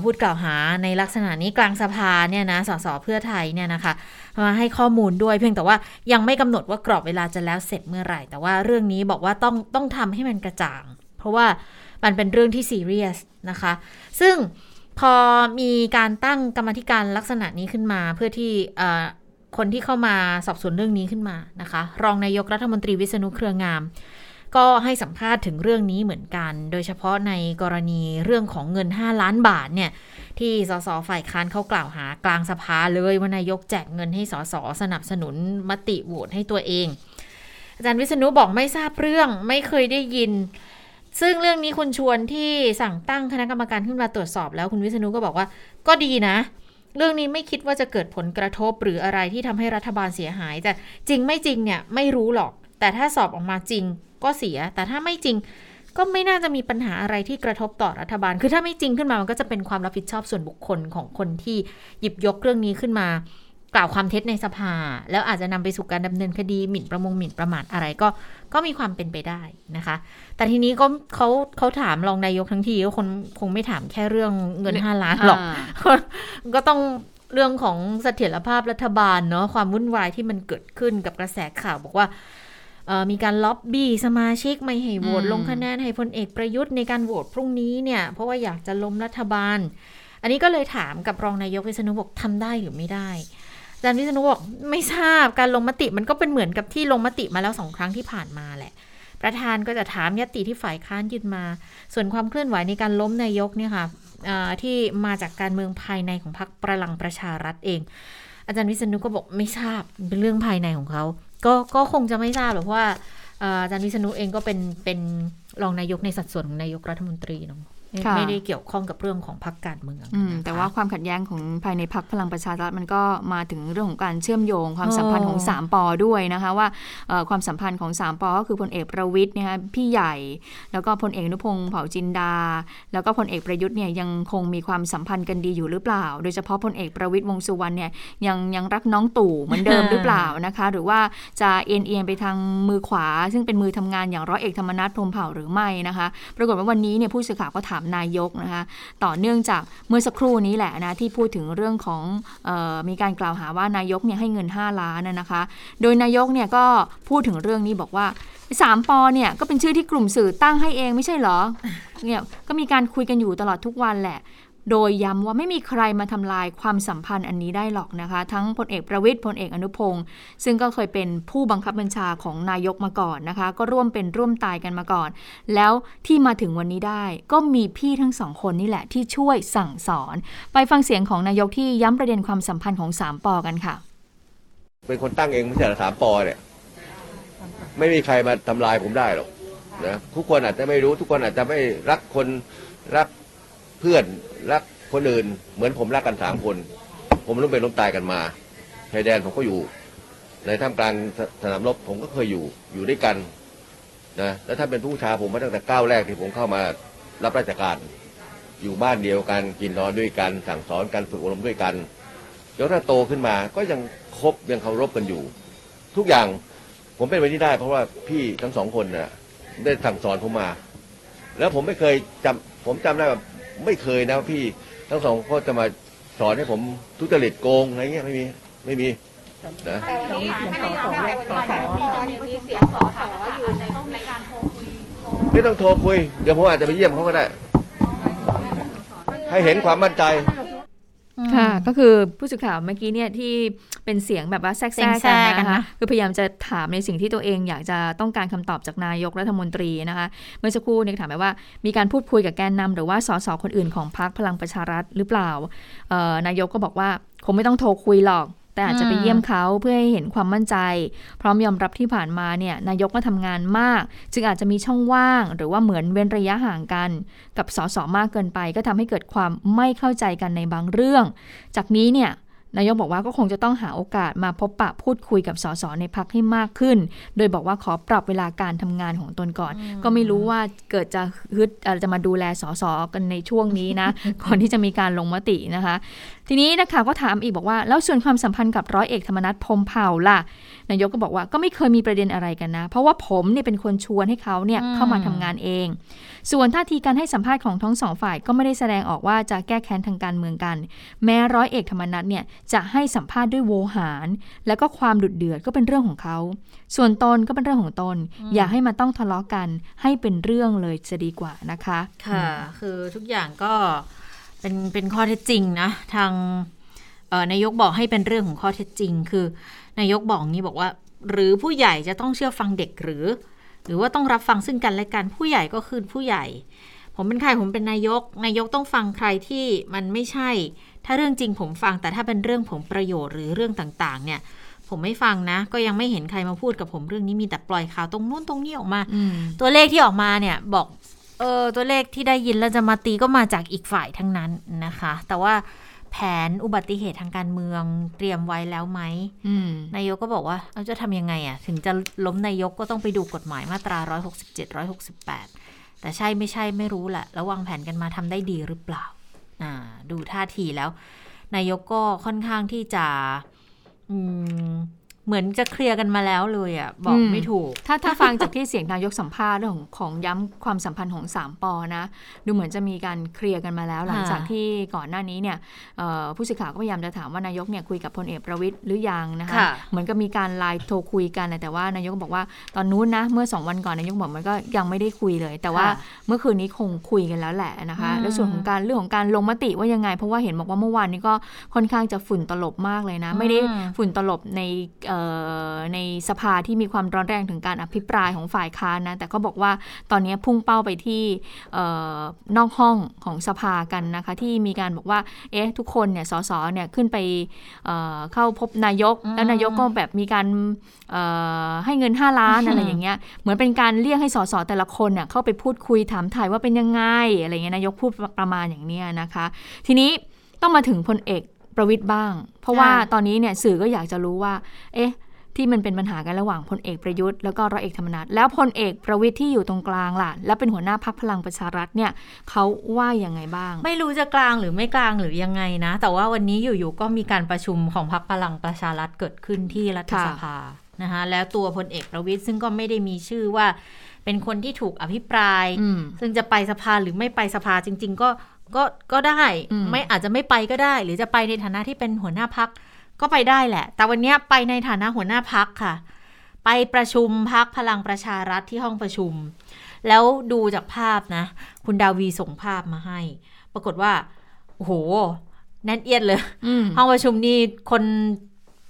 พูดกล่าวหาในลักษณะนี้กลางสภาเนี่ยนะสสเพื่อไทยเนี่ยนะคะ มาให้ข้อมูลด้วย เพียงแต่ว่ายังไม่กำหนดว่ากรอบเวลาจะแล้วเสร็จเมื่อไหร่ แต่ว่าเรื่องนี้บอกว่าต้องต้องทำให้มันกระจ่าง เพราะว่ามันเป็นเรื่องที่ซีเรียสนะคะ ซึ่งพอมีการตั้งกรรมธิการลักษณะนี้ขึ้นมาเพื่อที่คนที่เข้ามาสอบสวนเรื่องนี้ขึ้นมานะคะ รองนายกรัฐมนตรีวิษณุเครืองาม ก็ให้สัมภาษณ์ถึงเรื่องนี้เหมือนกัน โดยเฉพาะในกรณีเรื่องของเงิน 5 ล้านบาทเนี่ย ที่สสฝ่ายค้านเขากล่าวหากลางสภาเลยว่านายกแจกเงินให้สสสนับสนุนมติโหวตให้ตัวเอง อาจารย์วิษณุบอกไม่ทราบเรื่องไม่เคยได้ยิน ซึ่งเรื่องนี้คุณชวนที่สั่งตั้งคณะกรรมการขึ้นมาตรวจสอบแล้วคุณวิษณุก็บอกว่า ก็ดีนะ เรื่องนี้ไม่คิดว่าจะเกิดผลกระทบหรืออะไรที่ทำให้รัฐบาลเสียหาย แต่จริงไม่จริงเนี่ยไม่รู้หรอก แต่ถ้าสอบออกมาจริงก็เสีย แต่ถ้าไม่จริง ก็ไม่น่าจะมีปัญหาอะไรที่กระทบต่อรัฐบาล คือถ้าไม่จริงขึ้นมา มันก็จะเป็นความรับผิดชอบส่วนบุคคลของคนที่หยิบยกเรื่องนี้ขึ้นมา กล่าวความเท็จในสภา แล้วอาจจะนำไปสู่การดำเนินคดีหมิ่นประมงหมิ่นประมาทอะไรก็ก็มีความเป็นไปได้นะคะ แต่ทีนี้ก็เขาเขาถามรองนายกทั้งทีก็คนคงไม่ถามแค่เรื่องเงินห้าล้านหรอก ก็ต้องเรื่องของเสถียรภาพรัฐบาลเนาะความวุ่นวายที่มันเกิดขึ้นกับกระแสข่าวบอกว่า มีการล็อบบี้สมาชิกไม่ให้โหวตลงคะแนนให้พลเอกประยุทธ์ในการโหวตพรุ่งนี้เนี่ยเพราะว่าอยากจะล้มรัฐบาล อันนี้ก็เลยถามกับรองนายกวิษณุบอกทำได้หรือไม่ได้อาจารย์วิษณุบอกไม่ทราบการลงมติมันก็เป็นเหมือนกับที่ลงมติมาแล้วสองครั้งที่ผ่านมาแหละ ประธานก็จะถามยติที่ฝ่ายค้านยื่นมา ส่วนความเคลื่อนไหวในการล้มนายกเนี่ยค่ะที่มาจากการเมืองภายในของพรรคประลังประชารัฐเอง อาจารย์วิษณุก็บอกไม่ทราบเป็นเรื่องภายในของเขา ก็ก็คงจะไม่ทราบหรอกว่าอาจารย์วิษณุเองก็เป็นเป็นรองนายกในสัดส่วนของนายกรัฐมนตรีเนาะ ไม่ได้เกี่ยวข้องกับเรื่องของพรรคการเมืองแต่ว่าความขัดแย้งของภายในพรรคพลังประชารัฐมันก็มาถึงเรื่องของการเชื่อมโยง ความสัมพันธ์ของ3ปอด้วยนะคะว่าความสัมพันธ์ของ3ปอก็คือพลเอกประวิทย์นะคะพี่ใหญ่ แล้วก็พลเอกนุพงศ์เผ่าจินดา แล้วก็พลเอกประยุทธ์เนี่ยยังคงมีความสัมพันธ์กันดีอยู่หรือเปล่า โดยเฉพาะพลเอกประวิทย์วงสุวรรณเนี่ยยังยังรักน้องตู่เหมือนเดิมหรือเปล่านะคะ หรือว่าจะเอ็นเอียงไปทางมือขวา ซึ่งเป็นมือทำงานอย่างร้อยเอกธรรมนัฐพรมเผ่าหรือไม่นะคะ ปรากฏว่าวันนี้เนี่ยผู้สื่อข่าวก็ถามนายกนะคะต่อเนื่องจากเมื่อสักครู่นี้แหละนะที่พูดถึงเรื่องของออมีการกล่าวหาว่านายกเนี่ยให้เงิน 5 ล้านนะคะ โดยนายกเนี่ยก็พูดถึงเรื่องนี้บอกว่าสามปอเนี่ยก็เป็นชื่อที่กลุ่มสื่อตั้งให้เองไม่ใช่เหรอเนี่ยก็มีการคุยกันอยู่ตลอดทุกวันแหละ โดยย้ำว่าไม่มีใครมาทำลายความสัมพันธ์อันนี้ได้หรอกนะคะ ทั้งพลเอกประวิทย์พลเอกอนุพงศ์ซึ่งก็เคยเป็นผู้บังคับบัญชาของนายกมาก่อนนะคะ ก็ร่วมเป็นร่วมตายกันมาก่อน แล้วที่มาถึงวันนี้ได้ ก็มีพี่ทั้งสองคนนี่แหละที่ช่วยสั่งสอน ไปฟังเสียงของนายกที่ย้ำประเด็นความสัมพันธ์ของสามปอกันค่ะ เป็นคนตั้งเองไม่ใช่สามปอเนี่ยไม่มีใครมาทำลายผมได้หรอกนะทุกคนอาจจะไม่รู้ทุกคนอาจจะไม่รักคนรัก เพื่อนรักคนอื่น เหมือนผมรักกันสามคน ผมล้มเป็นล้มตายกันมาชายแดนผมก็อยู่ ในท่ามกลางสนามรบผมก็เคยอยู่อยู่ด้วยกันนะแล้วถ้าเป็นผู้ชาผมมาตั้งแต่ก้าวแรกที่ผมเข้ามารับราชการ อยู่บ้านเดียวกันกินนอนด้วยกัน สั่งสอนกันฝึกอบรมด้วยกันแล้วถ้าโตขึ้นมาก็ยังคบยังเคารพกันอยู่ ทุกอย่างผมเป็นไปที่ได้เพราะว่าพี่ทั้งสองคนนะ่ะได้สั่งสอนผมมา แล้วผมไม่เคยจำผมจำได้แบบ ไม่เคยนะพี่ทั้งสองก็จะมาสอนให้ผมทุจริตโกงอะไรเงี้ยไม่มีไม่มีนะมีการมีเสียงสอนบอกว่าอยู่ในห้องรายการโทรคุยไม่ต้องโทรคุย เดี๋ยวผมอาจจะไปเยี่ยมเขาก็ได้ ให้เห็นความมั่นใจ ค่ะ ก็คือผู้สื่อข่าวเมื่อกี้เนี่ยที่เป็นเสียงแบบว่าแทรกแทรกกันนะคะคือพยายามจะถามในสิ่งที่ตัวเองอยากจะต้องการคำตอบจากนายกรัฐมนตรีนะคะ เมื่อสักครู่เนี่ยถามไปว่ามีการพูดคุยกับแกนนำหรือว่าสสคนอื่นของพรรคพลังประชารัฐหรือเปล่านายกก็บอกว่าคงไม่ต้องโทรคุยหรอก แต่อาจจะไปเยี่ยมเขาเพื่อให้เห็นความมั่นใจ พร้อมยอมรับที่ผ่านมาเนี่ยนายกก็ทำงานมาก จึงอาจจะมีช่องว่าง หรือว่าเหมือนเว้นระยะห่างกัน กับสสมากเกินไป ก็ทำให้เกิดความไม่เข้าใจกันในบางเรื่อง จากนี้เนี่ย นายกบอกว่าก็คงจะต้องหาโอกาสมาพบปะพูดคุยกับสสในพักให้มากขึ้น โดยบอกว่าขอปรับเวลาการทำงานของตนก่อน ก็ไม่รู้ว่าเกิดจะฮึดจะมาดูแลสสกันในช่วงนี้นะ ก่อนที่จะมีการลงมตินะคะ ทีนี้นักข่าวก็ถามอีกบอกว่า แล้วส่วนความสัมพันธ์กับร้อยเอกธรรมนัฐพรมเผ่าล่ะ นายกก็บอกว่าก็ไม่เคยมีประเด็นอะไรกันนะ เพราะว่าผมเนี่ยเป็นคนชวนให้เขาเนี่ยเข้ามาทำงานเอง ส่วนท่าทีการให้สัมภาษณ์ของทั้งสองฝ่ายก็ไม่ได้แสดงออกว่าจะแก้แค้นทางการเมืองกัน แม้ร้อยเอกธรรมนัฐเนี่ยจะให้สัมภาษณ์ด้วยโวหาร แล้วก็ความดุดเดือดก็เป็นเรื่องของเขา ส่วนตนก็เป็นเรื่องของตน อย่าให้มาต้องทะเลาะกันให้เป็นเรื่องเลยจะดีกว่านะคะ ค่ะ คือทุกอย่างก็เป็นเป็นข้อเท็จจริงนะ ทางนายกบอกให้เป็นเรื่องของข้อเท็จจริง คือ นายกบอกนี้บอกว่า หรือผู้ใหญ่จะต้องเชื่อฟังเด็กหรือ หรือว่าต้องรับฟังซึ่งกันและกันผู้ใหญ่ก็คือผู้ใหญ่ ผมเป็นใครผมเป็นนายก นายกต้องฟังใครที่มันไม่ใช่ ถ้าเรื่องจริงผมฟังแต่ถ้าเป็นเรื่องผลประโยชน์หรือเรื่องต่างๆ เนี่ยผมไม่ฟังนะ ก็ยังไม่เห็นใครมาพูดกับผมเรื่องนี้มีแต่ปล่อยข่าวตรงนู้นตรงนี้ออกมา ตัวเลขที่ออกมาเนี่ยบอกเออตัวเลขที่ได้ยินแล้วจะมาตีก็มาจากอีกฝ่ายทั้งนั้นนะคะ แต่ว่า แผนอุบัติเหตุทางการเมืองเตรียมไว้แล้วไหมนายกก็บอกว่าเราจะทำยังไงอะ่ะ ถึงจะล้มนายกก็ต้องไปดูกฎหมายมาตรา 167 168 แต่ใช่ไม่ใช่ไม่รู้แหละแล้ววางแผนกันมาทำได้ดีหรือเปล่า อ่า ดูท่าทีแล้ว นายกก็ค่อนข้างที่จะอืม เหมือนจะเคลียร์กันมาแล้วเลยอะบอกไม่ถูก ถ้าถ้าฟังจากที่เสียงนายกสัมภาษณ์เรื่องของย้ำความสัมพันธ์ของ 3ปอนะ ดูเหมือนจะมีการเคลียร์กันมาแล้ว หลังจากที่ก่อนหน้านี้เนี่ยผู้สื่อข่าวก็พยายามจะถามว่านายกเนี่ยคุยกับพลเอกประวิตยหรือยังนะคะ เหมือนกับมีการไลน์โทรคุยกันแต่ว่านายกบอกว่าตอนนู้นนะเมื่อ 2 วันก่อนนายกบอกมันก็ยังไม่ได้คุยเลย แต่ว่าเมื่อคืนนี้คงคุยกันแล้วแหละนะคะ แล้วส่วนของการเรื่องของการลงมติว่ายังไง เพราะว่าเห็นบอกว่าเมื่อวานนี้ก็ค่อนข้างจะฝุ่นตลบมากเลยนะ ไม่ได้ฝุ่นตลบในในสภาที่มีความร้อนแรงถึงการอภิปรายของฝ่ายค้านนะ แต่ก็บอกว่าตอนนี้พุ่งเป้าไปที่นอกห้องของสภากันนะคะ ที่มีการบอกว่า เอ๊ะ ทุกคนเนี่ย สสเนี่ย ขึ้นไปเเข้าพบนายก แล้วนายกก็แบบมีการให้เงิน 5 ล้านอะไรอย่างเงี้ย เหมือนเป็นการเรียกให้สสแต่ละคนเนี่ยเข้าไปพูดคุยถามถ่ายว่าเป็นยังไงอะไรเงี้ย นายกพูดประมาณอย่างนี้นะคะ ทีนี้ต้องมาถึงพลเอก ประวิทย์บ้าง เพราะว่าตอนนี้เนี่ยสื่อก็อยากจะรู้ว่า เอ๊ะ ที่มันเป็นปัญหากันระหว่างพลเอกประยุทธ์แล้วก็ร้อยเอกธรรมนัฐแล้วพลเอกประวิทย์ที่อยู่ตรงกลางล่ะ และเป็นหัวหน้าพักพลังประชารัฐเนี่ยเขาว่ายังไงบ้าง ไม่รู้จะกลางหรือไม่กลางหรือยังไงนะ แต่ว่าวันนี้อยู่ๆก็มีการประชุมของพักพลังประชารัฐเกิดขึ้นที่รัฐสภานะคะแล้วตัวพลเอกประวิทย์ซึ่งก็ไม่ได้มีชื่อว่าเป็นคนที่ถูกอภิปราย ซึ่งจะไปสภาหรือไม่ไปสภาจริง ๆ ก็ ก็ก็ได้ไม่อาจจะไม่ไปก็ได้ หรือจะไปในฐานะที่เป็นหัวหน้าพักก็ไปได้แหละ แต่วันนี้ไปในฐานะหัวหน้าพักค่ะ ไปประชุมพักพลังประชารัฐที่ห้องประชุม แล้วดูจากภาพนะ คุณดาวีส่งภาพมาให้ ปรากฏว่าโอ้โห แน่นเอียดเลย ห้องประชุมนี่คน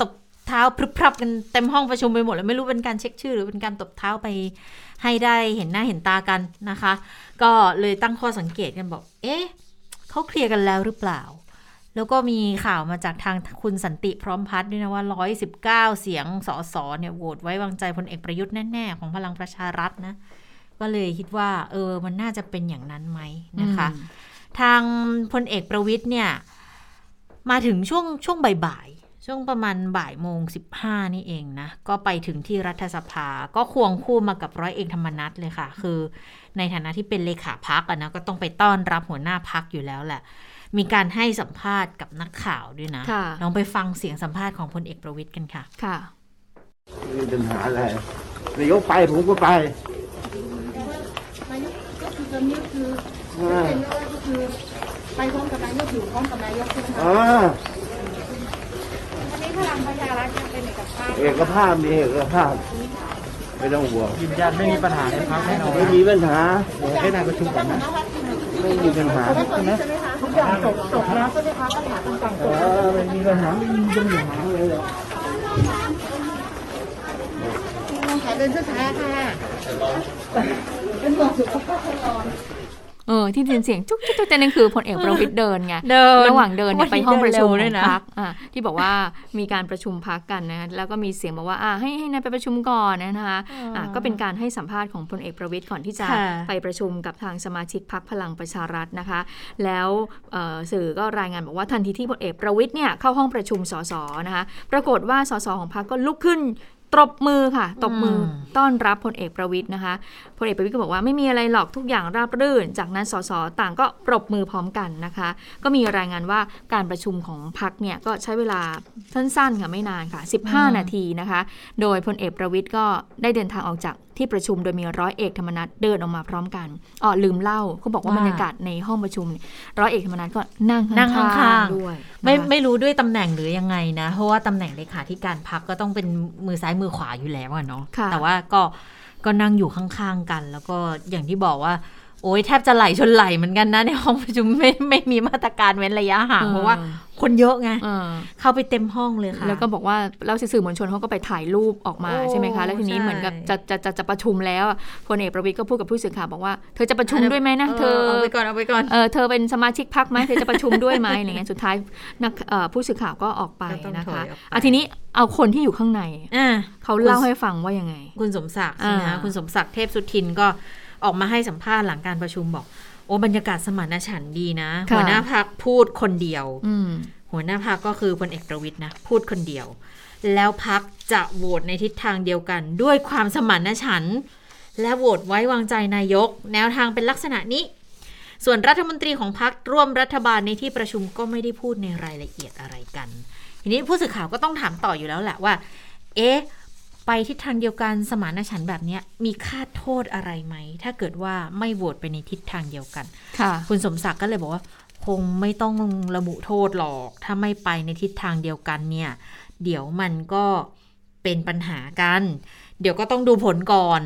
ตบเท้าพรึบพรับกันเต็มห้องประชุมไปหมดแล้วไม่รู้เป็นการเช็คชื่อ หรือเป็นการตบเท้าไปให้ได้เห็นหน้าเห็นตากันนะคะ ก็เลยตั้งข้อสังเกตกันบอก เอ๊ะ เขาเคลียร์กันแล้วหรือเปล่า แล้วก็มีข่าวมาจากทางคุณสันติพร้อมพัฒน์ด้วยนะว่า 119 เสียงสอสอเนี่ยโหวตไว้วางใจพลเอกประยุทธ์แน่ ๆ ของพลังประชารัฐนะ ก็เลยคิดว่า เออ มันน่าจะเป็นอย่างนั้นไหมนะคะ ทางพลเอกประวิทย์เนี่ย มาถึงช่วงช่วงบ่ายๆช่วงประมาณบ่ายโมงสิบห้านี่เองนะ ก็ไปถึงที่รัฐสภาก็ควงคู่มากับร้อยเอกธรรมนัฐเลยค่ะ คือ ในฐานะที่เป็นเลขาพักอะนะก็ต้องไปต้อนรับหัวหน้าพักอยู่แล้วแหละ มีการให้สัมภาษณ์กับนักข่าวด้วยนะลองไปฟังเสียงสัมภาษณ์ของพลเอกประวิทย์กันค่ะ ค่ะมีปัญหาอะไรนายกไปผมก็ไปนายกก็คือตอนนี้คือเป็นก็คือไปพร้อมกับนายกอยู่พร้อมกับนายกใช่ไหมคะวันนี้พลังประชารัฐเป็นเอกภาพ เอกภาพมีเอกภาพ ไม่ต้องห่วงยืนยันไม่มีปัญหาในพักแน่นอนไม่มีปัญหาให้นายประชุมก่อนนะไม่มีปัญหาใช่ไหมทุกอย่างจบจบแล้วใช่ไหมคะปัญหาต่างๆจบไม่มีปัญหาไม่มีปัญหาเลยหรอกขอเดินช้าๆค่ะเป็นห่วงสุขภาพตอน เออที่ได้ยินเสียงจุ๊กจุ๊กจุ๊กนั่นคือพลเอกประวิตยเดินไงระหว่างเดินไปห้องประชุมพักที่บอกว่ามีการประชุมพักกันนะแล้วก็มีเสียงบอกว่าอ่าให้ให้นายไปประชุมก่อนนะคะอ่าก็เป็นการให้สัมภาษณ์ของพลเอกประวิตยก่อนที่จะไปประชุมกับทางสมาชิกพักพลังประชารัฐนะคะ แล้วสื่อก็รายงานบอกว่าทันทีที่พลเอกประวิตยเนี่ยเข้าห้องประชุมสสนะคะ ปรากฏว่าสสของพักก็ลุกขึ้น ตบมือค่ะ ตบมือต้อนรับพลเอกประวิทย์นะคะพลเอกประวิทย์ก็บอกว่าไม่มีอะไรหรอกทุกอย่างราบรื่น จากนั้นสสต่างก็ปรบมือพร้อมกันนะคะ ก็มีรายงานว่าการประชุมของพักเนี่ยก็ใช้เวลาสั้นๆค่ะไม่นานค่ะ 15 นาทีนะคะ โดยพลเอกประวิทย์ก็ได้เดินทางออกจาก ที่ประชุมโดยมีร้อยเอกธรรมนัฐเดินออกมาพร้อมกันอ๋อลืมเล่าเขาบอกว่าบรรยากาศในห้องประชุม ร้อยเอกธรรมนัฐก็นั่งนั่งข้างๆด้วยไม่ไม่รู้ด้วยตำแหน่งหรือยังไงนะ เพราะว่าตำแหน่งเลขาธิการพักก็ต้องเป็นมือซ้ายมือขวาอยู่แล้วอะเนาะแต่ว่าก็ก็นั่งอยู่ข้างๆกัน แล้วก็อย่างที่บอกว่า โอ้ยแทบจะไหลชนไหลเหมือนกันนะ ในห้องประชุมไม่ไม่มีมาตรการเว้นระยะห่างเพราะว่าคนเยอะไงเข้าไปเต็มห้องเลยค่ะ แล้วก็บอกว่าแล้วสื่อมวลชนเขาก็ไปถ่ายรูปออกมาใช่ไหมคะ แล้วทีนี้เหมือนกับจะจะจะจะประชุมแล้วพลเอกประวิทย์ก็พูดกับผู้สื่อข่าวบอกว่าเธอจะประชุมด้วยไหมนะเธอเอาไปก่อนเอาไปก่อนเออเธอเป็นสมาชิกพักไหมเธอจะประชุมด้วยไหมอะไรเงี้ยสุดท้ายนักผู้สื่อข่าวก็ออกไปนะคะอะทีนี้เอาคนที่อยู่ข้างในเขาเล่าให้ฟังว่ายังไง คุณสมศักดิ์นะคุณสมศักดิ์เทพสุทินก็ ออกมาให้สัมภาษณ์หลังการประชุมบอก โอ้บรรยากาศสมานฉันดีนะ หัวหน้าพักพูดคนเดียวหัวหน้าพักก็คือพลเอกประวิทย์นะพูดคนเดียว แล้วพักจะโหวตในทิศทางเดียวกัน ด้วยความสมานฉันและโหวตไว้วางใจนายก แนวทางเป็นลักษณะนี้ ส่วนรัฐมนตรีของพักร่วมรัฐบาลในที่ประชุมก็ไม่ได้พูดในรายละเอียดอะไรกัน ทีนี้ผู้สื่อข่าวก็ต้องถามต่ออยู่แล้วแหละว่า เอ๊ะ ไปทิศทางเดียวกันสมานฉันแบบนี้มีค่าโทษอะไรไหม ถ้าเกิดว่าไม่โหวตไปในทิศทางเดียวกันค่ะ คุณสมศักดิ์ก็เลยบอกว่า คงไม่ต้องระบุโทษหรอก ถ้าไม่ไปในทิศทางเดียวกันเนี่ย เดี๋ยวมันก็เป็นปัญหากัน เดี๋ยวก็ต้องดูผลก่อน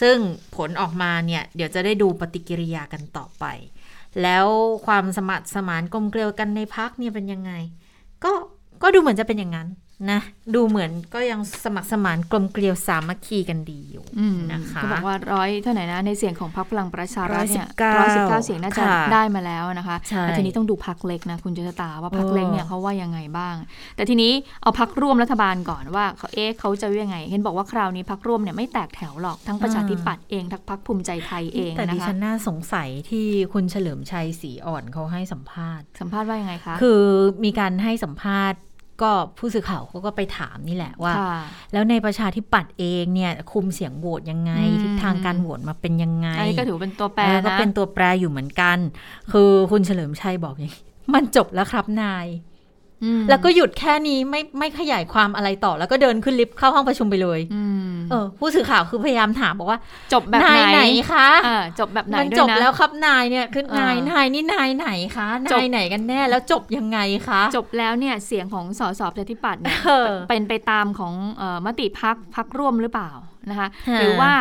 ซึ่งผลออกมาเนี่ย เดี๋ยวจะได้ดูปฏิกิริยากันต่อไป แล้วความสมัครสมานกลมเกลียวกันในพักเนี่ยเป็นยังไง ก็ก็ดูเหมือนจะเป็นอย่างนั้น นะ ดูเหมือนก็ยังสมัครสมานกลมเกลียวสามัคคีกันดีอยู่อืมนะคะเขาบอกว่าร้อยเท่าไหร่นะ ในเสียงของพรรคพลังประชารัฐเนี่ย119ร้อยสิบเก้าเสียงน่าจะค่ะได้มาแล้วนะคะใช่แต่ทีนี้ต้องดูพรรคเล็กนะ คุณจุตตาว่าพรรคเออเล็กเนี่ยเขาว่ายังไงบ้าง แต่ทีนี้เอาพรรคร่วมรัฐบาลก่อนว่าเขาเอ๊ะเขาจะว่ายังไง เห็นบอกว่าคราวนี้พรรคร่วมเนี่ยไม่แตกแถวหรอกทั้งประชาธิปัตย์เองทั้งพรรคภูมิใจไทยเองแต่ดินะคะฉันน่าสงสัยที่คุณเฉลิมชัยศรีอ่อนเขาให้สัมภาษณ์ สัมภาษณ์ว่ายังไงคะคือมีการให้สัมภาษณ์ ก็ผู้สื่อข่าวเขาก็ไปถามนี่แหละว่าค่ะแล้วในประชาธิปัตย์เองเนี่ยคุมเสียงโหวตยังไงอืมทิศทางการโหวตมาเป็นยังไงอันนี้ก็ถือเป็นตัวแปรเออก็นะเป็นตัวแปรอยู่เหมือนกัน คือคุณเฉลิมชัยบอกอย่างนี้มันจบแล้วครับนายอืม แล้วก็หยุดแค่นี้ไม่ไม่ขยายความอะไรต่อ แล้วก็เดินขึ้นลิฟต์เข้าห้องประชุมไปเลยอืมเออ ผู้สื่อข่าวคือพยายามถามบอกว่า จบแบบนายไหนไหนคะเออจบแบบไหนมันด้วยจบนะแล้วครับนายเนี่ยคือเออนายนายนี่นายไหนคะจบนายไหนกันแน่แล้วจบยังไงคะ จบแล้วเนี่ยเสียงของสสประชาธิปัตย์เนี่ยเออเป็นไปตามของเออมติพักพักร่วมหรือเปล่านะคะฮะหรือว่า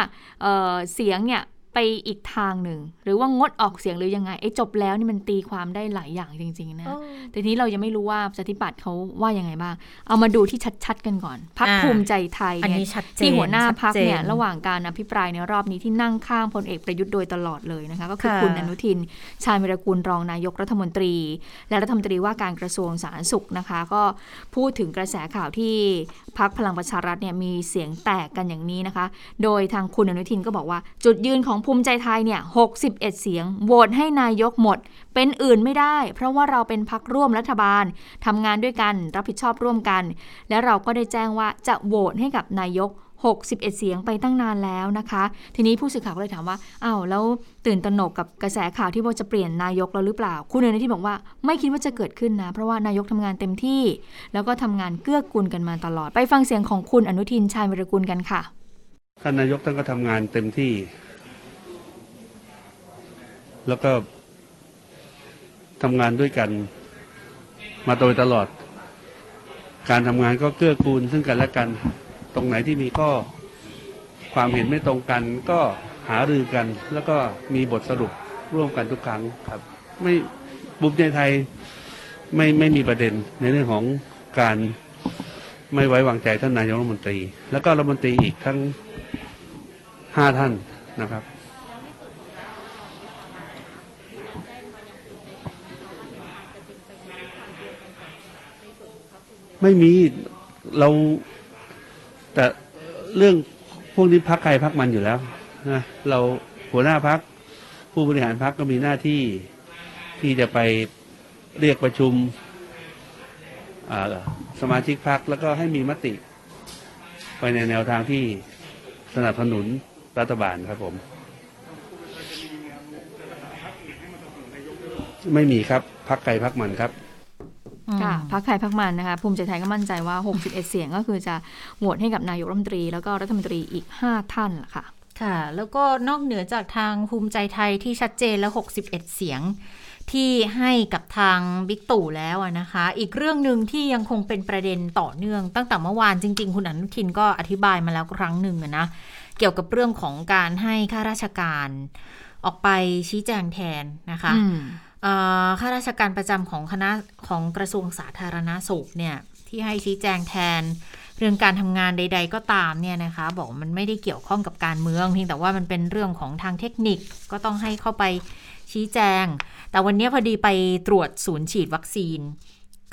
เอ่อเสียงเนี่ยไป อีกทางหนึ่ง หรือว่างดออกเสียงหรือยังไงไอ้จบแล้วนี่มันตีความได้หลายอย่างจริง ๆ นะเออแต่ทีนี้เรายังไม่รู้ว่าประชาธิปัตย์เขาว่ายังไงบ้าง เอามาดูที่ชัดๆกันก่อนพักอ่าภูมิใจไทยอันเนี่ยนี้ชัดเจนที่หัวหน้าพักเนี่ยชัดจระหว่างการอภิปรายในรอบนี้ที่นั่งข้างพลเอกประยุทธ์โดยตลอดเลยนะคะ ก็คือค่ะคุณอนุทิน ชาญวิรกูลรองนายกรัฐมนตรี และรัฐมนตรีว่าการกระทรวงสาธารณสุขนะคะ ก็พูดถึงกระแสข่าวที่พักพลังประชารัฐเนี่ยมีเสียงแตกกันอย่างนี้นะคะ โดยทางคุณอนุทินก็บอกว่าจุดยืนของภูมิใจไทยเนี่ย61 เสียง โหวตให้นายกหมด เป็นอื่นไม่ได้ เพราะว่าเราเป็นพักร่วมรัฐบาลทำงานด้วยกัน รับผิดชอบร่วมกัน และเราก็ได้แจ้งว่าจะโหวตให้กับนายก61 เสียงไปตั้งนานแล้วนะคะ ทีนี้ผู้สื่อข่าวก็เลยถามว่าอ้าวแล้วตื่นตระหนกกับกระแสข่าวที่ว่าจะเปลี่ยนนายกแล้วหรือเปล่า คุณอนทินบอกว่าไม่คิดว่าจะเกิดขึ้นนะ เพราะว่านายกทำงานเต็มที่ แล้วก็ทำงานเกื้อกูลกันมาตลอด ไปฟังเสียงของคุณอนุทินชาญวิรกุลกันค่ะท่านนายกท่านก็ทำงานเต็มที่ แล้วก็ทำงานด้วยกันมาโดยตลอด การทำงานก็เกื้อกูลซึ่งกันและกัน ตรงไหนที่มีข้อความเห็นไม่ตรงกันก็หารือกัน แล้วก็มีบทสรุปร่วมกันทุกครั้งครับ ไม่บุมใจไทยไม่ไม่มีประเด็นในเรื่องของการไม่ไว้วางใจท่านนายกรัฐมนตรี แล้วก็รัฐมนตรีอีกทั้งห้าท่านนะครับ ไม่มีเรา แต่เรื่องพวกนี้พักใครพักมันอยู่แล้วนะเราหัวหน้าพักผู้บริหารพักก็มีหน้าที่ที่จะไปเรียกประชุมสมาชิกพักแล้วก็ให้มีมติ ไปในแนวทางที่สนับสนุนรัฐบาลครับผม ไม่มีครับพักไกลพักมันครับ ค่ะพักไทยพักมันนะคะ ภูมิใจไทยก็มั่นใจว่า 61 เสียงก็คือจะโหวตให้กับนายกรัฐมนตรี แล้วก็รัฐมนตรีอีก 5 ท่านล่ะค่ะ ค่ะ แล้วก็นอกเหนือจากทางภูมิใจไทยที่ชัดเจนแล้ว 61 เสียงที่ให้กับทางบิ๊กตู่แล้วอะนะคะ อีกเรื่องหนึ่งที่ยังคงเป็นประเด็นต่อเนื่องตั้งแต่เมื่อวานจริง ๆ คุณอนุทินก็อธิบายมาแล้วครั้งหนึ่งอะนะเกี่ยวกับเรื่องของการให้ข้าราชการออกไปชี้แจงแทนนะคะอืมเอ่อ ข้าราชการประจำของคณะของกระทรวงสาธารณาสุขเนี่ยที่ให้ชี้แจงแทนเรื่องการทำงานใด ๆ ก็ตามเนี่ยนะคะ บอกมันไม่ได้เกี่ยวข้องกับการเมืองเพียงแต่ว่ามันเป็นเรื่องของทางเทคนิคก็ต้องให้เข้าไปชี้แจง แต่วันนี้พอดีไปตรวจศูนย์ฉีดวัคซีน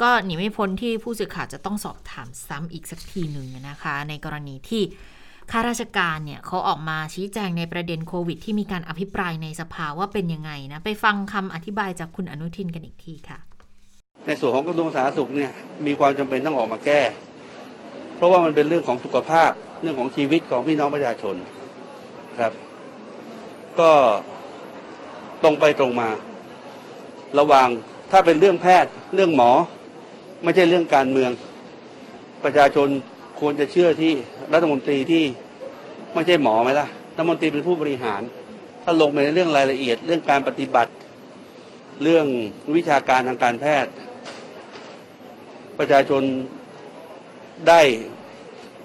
ก็หนีไม่พ้นที่ผู้สื่อข่าวจะต้องสอบถามซ้ำอีกสักทีหนึ่งนะคะ ในกรณีที่ ข้าราชการเนี่ยเขาออกมาชี้แจงในประเด็นโควิด ที่มีการอภิปรายในสภาว่าเป็นยังไงนะไปฟังคำอธิบายจากคุณอนุทินกันอีกทีค่ะ ในส่วนของกระทรวงสาธารณสุขเนี่ยมีความจำเป็นต้องออกมาแก้ เพราะว่ามันเป็นเรื่องของสุขภาพเรื่องของชีวิตของพี่น้องประชาชนครับ ก็ตรงไปตรงมา ระหว่างถ้าเป็นเรื่องแพทย์เรื่องหมอ ไม่ใช่เรื่องการเมือง ประชาชนควรจะเชื่อที่ รัฐมนตรีที่ไม่ใช่หมอไหมล่ะรัฐมนตรีเป็นผู้บริหาร ถ้าลงไปในเรื่องรายละเอียด เรื่องการปฏิบัติ เรื่องวิชาการทางการแพทย์ ประชาชนได้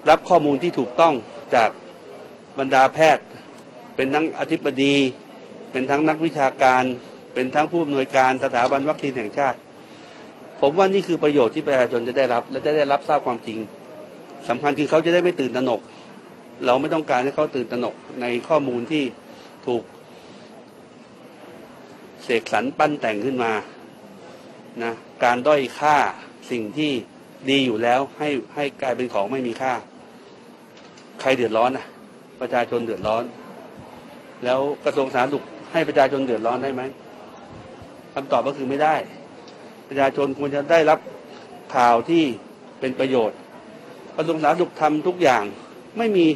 รับข้อมูลที่ถูกต้องจากบรรดาแพทย์ เป็นทั้งอธิบดี เป็นทั้งนักวิชาการ เป็นทั้งผู้อำนวยการสถาบันวัคซีนแห่งชาติ ผมว่านี่คือประโยชน์ที่ประชาชนจะได้รับ และจะได้รับทราบความจริง สำคัญคือเขาจะได้ไม่ตื่นตระหนก เราไม่ต้องการให้เขาตื่นตระหนกในข้อมูลที่ถูกเสกสรรปั้นแต่งขึ้นมานะการด้อยค่าสิ่งที่ดีอยู่แล้วให้ให้กลายเป็นของไม่มีค่า ใครเดือดร้อนอะ ประชาชนเดือดร้อน แล้วกระทรวงสาธารณสุขให้ประชาชนเดือดร้อนได้ไหมคำตอบก็คือไม่ได้ ประชาชนควรจะได้รับข่าวที่เป็นประโยชน์ กระทรวงสาธารณสุขทำทุกอย่างไม่มี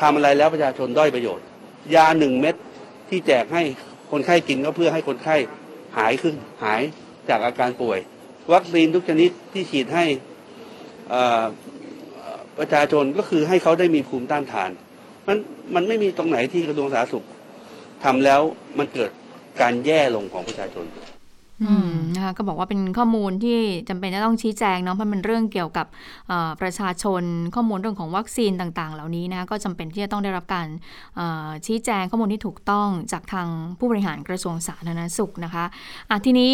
ทำอะไรแล้วประชาชนด้อยประโยชน์ ยาหนึ่งเม็ดที่แจกให้คนไข้กินก็เพื่อให้คนไข้หายขึ้นหายจากอาการป่วย วัคซีนทุกชนิดที่ฉีดให้ประชาชนก็คือให้เขาได้มีภูมิต้านทานมันมันไม่มีตรงไหนที่กระทรวงสาธารณสุขทำแล้วมันเกิดการแย่ลงของประชาชน นะคะก็บอกว่าเป็นข้อมูลที่จำเป็นจะต้องชี้แจงเนาะเพราะมันเรื่องเกี่ยวกับประชาชนข้อมูลเรื่องของวัคซีนต่าง ๆ เหล่านี้นะก็จำเป็นที่จะต้องได้รับการชี้แจงข้อมูลที่ถูกต้องจากทางผู้บริหารกระทรวงสาธารณสุขนะคะะทีนี้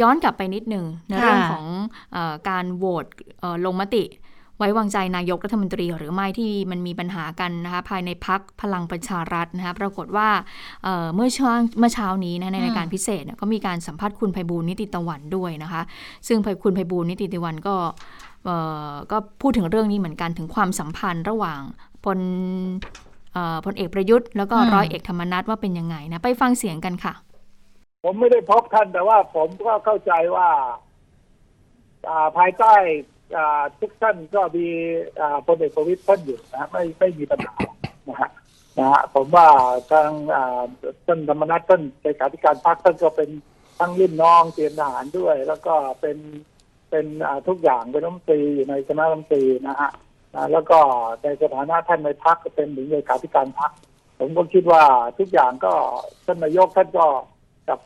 ย้อนกลับไปนิดหนึ่งในเรื่องของอการโหวตลงมติ ไว้วางใจนายกรัฐมนตรีหรือไม่ที่มันมีปัญหากันนะคะภายในพักพลังประชารัฐนะคะปรากฏว่าเเมื่อช่วงเมื่อเช้านี้นะในรายการพิเศษก็มีการสัมภาษณ์คุณไพบูลนิติตะวันด้วยนะคะ ซึ่งคุณไพบูลนิติตะวันก็ก็พูดถึงเรื่องนี้เหมือนกันถึงความสัมพันธ์ระหว่างพลพลเอกประยุทธ์แล้วก็ร้อยเอกธรรมนัฐว่าเป็นยังไงนะ ไปฟังเสียงกันค่ะ ผมไม่ได้พบท่านแต่ว่าผมก็เข้าใจว่าภายใต้ ทุกท่านก็มีพลเอกประวิตยท่านอยู่นะไม่ไม่มีปัญหานะฮะนะฮะผมว่าทางท่านธรรมนัฐท่านเลขาธิการพรรคท่านก็เป็นทั้งรุ่นน้องเตรียมทหารด้วย แล้วก็เป็นเป็นทุกอย่างเป็นรัฐมนตรีอยู่ในคณะรัฐมนตรีนะฮะแล้วก็ในสถานะท่านในพรรคก็เป็นหนึ่งเลขาธิการพรรคผมก็คิดว่าทุกอย่างก็ท่านนายกท่านก็กับ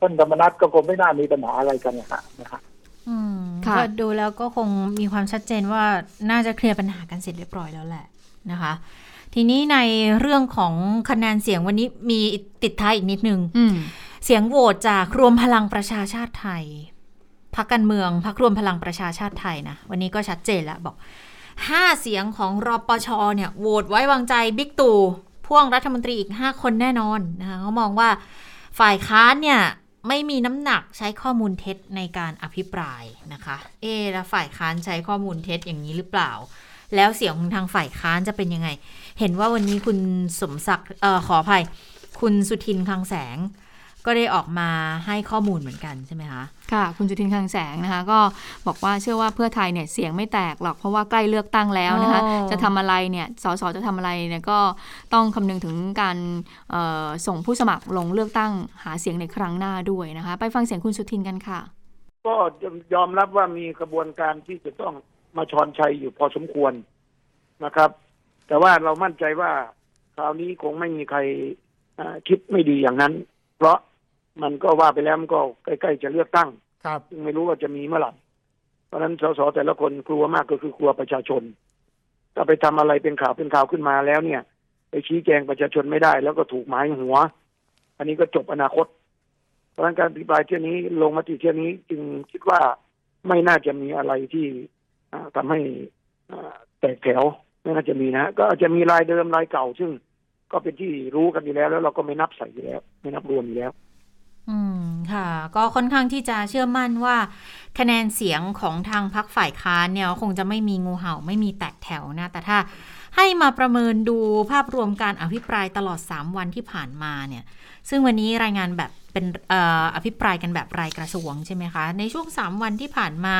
ท่านธรรมนัฐก็คงไม่น่ามีปัญหาอะไรกันนะฮะ ก็ดูแล้วก็คงมีความชัดเจนว่าน่าจะเคลียร์ปัญหากันเสร็จเรียบร้อยแล้วแหละนะคะ ทีนี้ในเรื่องของคะแนนเสียงวันนี้มีติดท้ายอีกนิดนึงเสียงโหวตจากรวมพลังประชาชาติไทยพักการเมืองพักรวมพลังประชาชาติไทยนะวันนี้ก็ชัดเจนแล้วบอกห้าเสียงของรปชเนี่ยโหวตไว้วางใจบิ๊กตู่พ่วงรัฐมนตรีอีกห้าคนแน่นอนนะคะเขามองว่าฝ่ายค้านเนี่ย ไม่มีน้ำหนักใช้ข้อมูลเท็จในการอภิปรายนะคะ เอแล้วฝ่ายค้านใช้ข้อมูลเท็จอย่างนี้หรือเปล่า แล้วเสียงของทางฝ่ายค้านจะเป็นยังไง เห็นว่าวันนี้คุณสมศักดิ์ออขออภัย คุณสุทินคลังแสง ก็ได้ออกมาให้ข้อมูลเหมือนกันใช่ไหมคะค่ะ คุณจุทินคังแสงนะคะ ก็บอกว่าเชื่อว่าเพื่อไทยเนี่ยเสียงไม่แตกหรอกเพราะว่าใกล้เลือกตั้งแล้วนะคะ จะทำอะไรเนี่ยสสจะทำอะไรเนี่ยก็ต้องคำนึงถึงการส่งผู้สมัครลงเลือกตั้งหาเสียงในครั้งหน้าด้วยนะคะ ไปฟังเสียงคุณสุทินกันค่ะ ก็ยอมรับว่ามีกระบวนการที่จะต้องมาชอนชัยอยู่พอสมควรนะครับ แต่ว่าเรามั่นใจว่าคราวนี้คงไม่มีใครคิดไม่ดีอย่างนั้น เพราะ มันก็ว่าไปแล้วมันก็ใกล้ๆจะเลือกตั้งครับไม่รู้ว่าจะมีเมื่อไหร่เพราะฉะนั้นสสแต่ละคนกลัวมากก็คือกลัวประชาชน ถ้าไปทำอะไรเป็นข่าวเป็นข่าวขึ้นมาแล้วเนี่ย ไปชี้แจงประชาชนไม่ได้ แล้วก็ถูกหมายหัว อันนี้ก็จบอนาคต เพราะฉะนั้นการอภิปรายเที่ยนี้ลงมติเที่ยนี้จึงคิดว่าไม่น่าจะมีอะไรที่ทำให้แตกแถวไม่น่าจะมีนะก็อาจจะมีรายเดิมรายเก่า ซึ่งก็เป็นที่รู้กันอยู่แล้ว แล้วเราก็ไม่นับใส่อยู่แล้ว ไม่นับรวมอยู่แล้ว อืมค่ะ ก็ค่อนข้างที่จะเชื่อมั่นว่า คะแนนเสียงของทางพักฝ่ายค้านเนี่ยคงจะไม่มีงูเห่าไม่มีแตกแถวนะ แต่ถ้าให้มาประเมินดูภาพรวมการอภิปรายตลอด 3 วันที่ผ่านมาเนี่ย ซึ่งวันนี้รายงานแบบเป็นออภิปรายกันแบบรายกระทรวงใช่ไหมคะ ในช่วง 3 วันที่ผ่านมา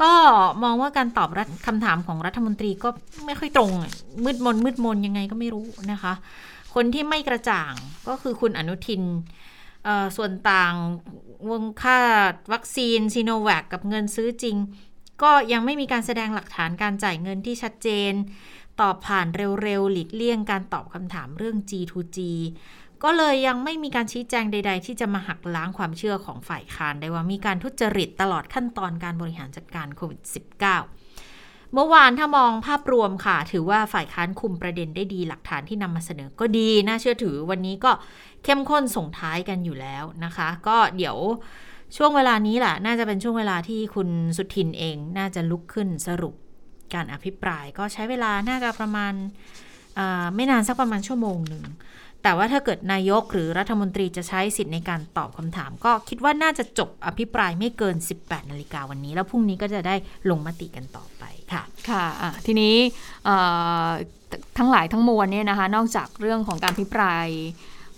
ก็มองว่าการตอบคำถามของรัฐมนตรีก็ไม่ค่อยตรง มืดมนมืดมนยังไงก็ไม่รู้นะคะ คนที่ไม่กระจ่างก็คือคุณอนุทิน ส่วนต่างวงค่าวัคซีนซีโนแวคกับเงินซื้อจริง ก็ยังไม่มีการแสดงหลักฐานการจ่ายเงินที่ชัดเจน ตอบผ่านเร็วๆ หลีกเลี่ยงการตอบคำถามเรื่อง G2G ก็เลยยังไม่มีการชี้แจงใด ๆ ที่จะมาหักล้างความเชื่อของฝ่ายค้านได้ว่ามีการทุจริตตลอดขั้นตอนการบริหารจัดการโควิด -19 เมื่อวานถ้ามองภาพรวมค่ะ ถือว่าฝ่ายค้านคุมประเด็นได้ดีหลักฐานที่นำมาเสนอก็ดีน่าเชื่อถือวันนี้ก็เข้มข้นส่งท้ายกันอยู่แล้วนะคะ ก็เดี๋ยวช่วงเวลานี้แหละน่าจะเป็นช่วงเวลาที่คุณสุทินเองน่าจะลุกขึ้นสรุปการอภิปราย ก็ใช้เวลาน่าจะประมาณไม่นานสักประมาณชั่วโมงหนึ่ง แต่ว่าถ้าเกิดนายกหรือรัฐมนตรีจะใช้สิทธิ์ในการตอบคำถาม ก็คิดว่าน่าจะจบอภิปรายไม่เกิน 18 นาฬิกาวันนี้ แล้วพรุ่งนี้ก็จะได้ลงมติกันต่อไปค่ะ ค่ะะทีนี้ทั้งหลายทั้งมวลเนี่ยนะคะ นอกจากเรื่องของการพิปราย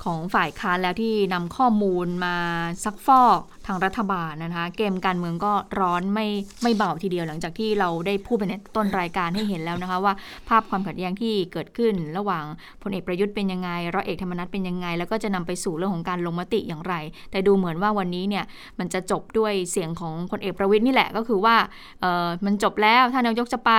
ของฝ่ายค้านแล้วที่นำข้อมูลมาซักฟอกางรัฐบาลนะคะ เกมการเมืองก็ร้อนไม่ไม่เบาทีเดียวหลังจากที่เราได้พูดไปในต้นรายการให้เห็นแล้วนะคะ ว่าภาพความขัดแย้งที่เกิดขึ้น ระหว่างพลเอกประยุทธ์เป็นยังไงร้อยเอกธรรมนัฐเป็นยังไง แล้วก็จะนำไปสู่เรื่องของการลงมติอย่างไร แต่ดูเหมือนว่าวันนี้เนี่ยมันจะจบด้วยเสียงของพลเอกประวิทย์นี่แหละก็คือว่าเออมันจบแล้วถ้านายกจะไป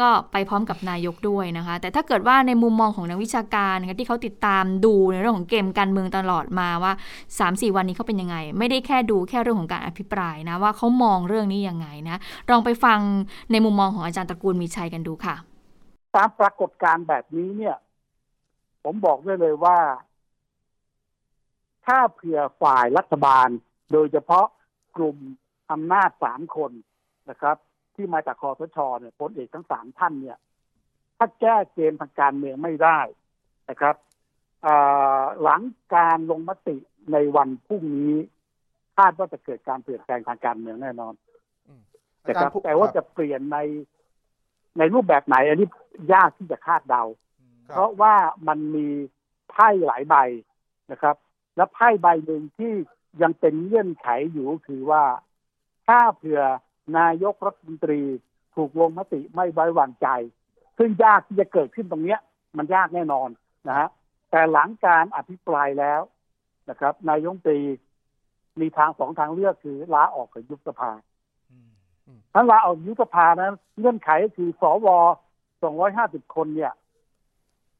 ก็ไปพร้อมกับนายกด้วยนะคะ แต่ถ้าเกิดว่าในมุมมองของนักวิชาการที่เขาติดตามดูในเรื่องของเกมการเมืองตลอดมาว่า 3-4 วันนี้เขาเป็นยังไง ไม่ได้แค่ดูแค่เรื่องของการอภิปรายนะว่าเขามองเรื่องนี้ยังไงนะลองไปฟังในมุมมองของอาจารย์ตระกูลมีชัยกันดูค่ะตามปรากฏการณ์แบบนี้เนี่ย ผมบอกได้เลยว่า ถ้าเผื่อฝ่ายรัฐบาล โดยเฉพาะกลุ่มอำนาจสามคนนะครับ ที่มาจากคอสชเนี่ยพลเอกทั้งสามท่านเนี่ย ถ้าแก้เกมทางการเมืองไม่ได้นะครับหลังการลงมติในวันพรุ่งนี้ คาดว่าจะเกิดการเปลี่ยนแปลงทางการเมืองแน่นอนแต่ครับแต่ว่าจะเปลี่ยนในในรูปแบบไหน อันนี้ยากที่จะคาดเดา เพราะว่ามันมีไพ่หลายใบนะครับ และไพ่ใบหนึ่งที่ยังเป็นเงื่อนไขอยู่คือว่าถ้าเผื่อนายกรัฐมนตรีถูกลงมติไม่ไว้วางใจ ซึ่งยากที่จะเกิดขึ้นตรงเนี้ย มันยากแน่นอนนะฮะแต่หลังการอภิปรายแล้วนะครับ นายงตรี มีทางสองทางเลือกคือลาออกกับยุบสภาถ้าลาออกยุบสภานั้นเงื่อนไขคือสวสองร้อยห้าสิบคนเนี่ย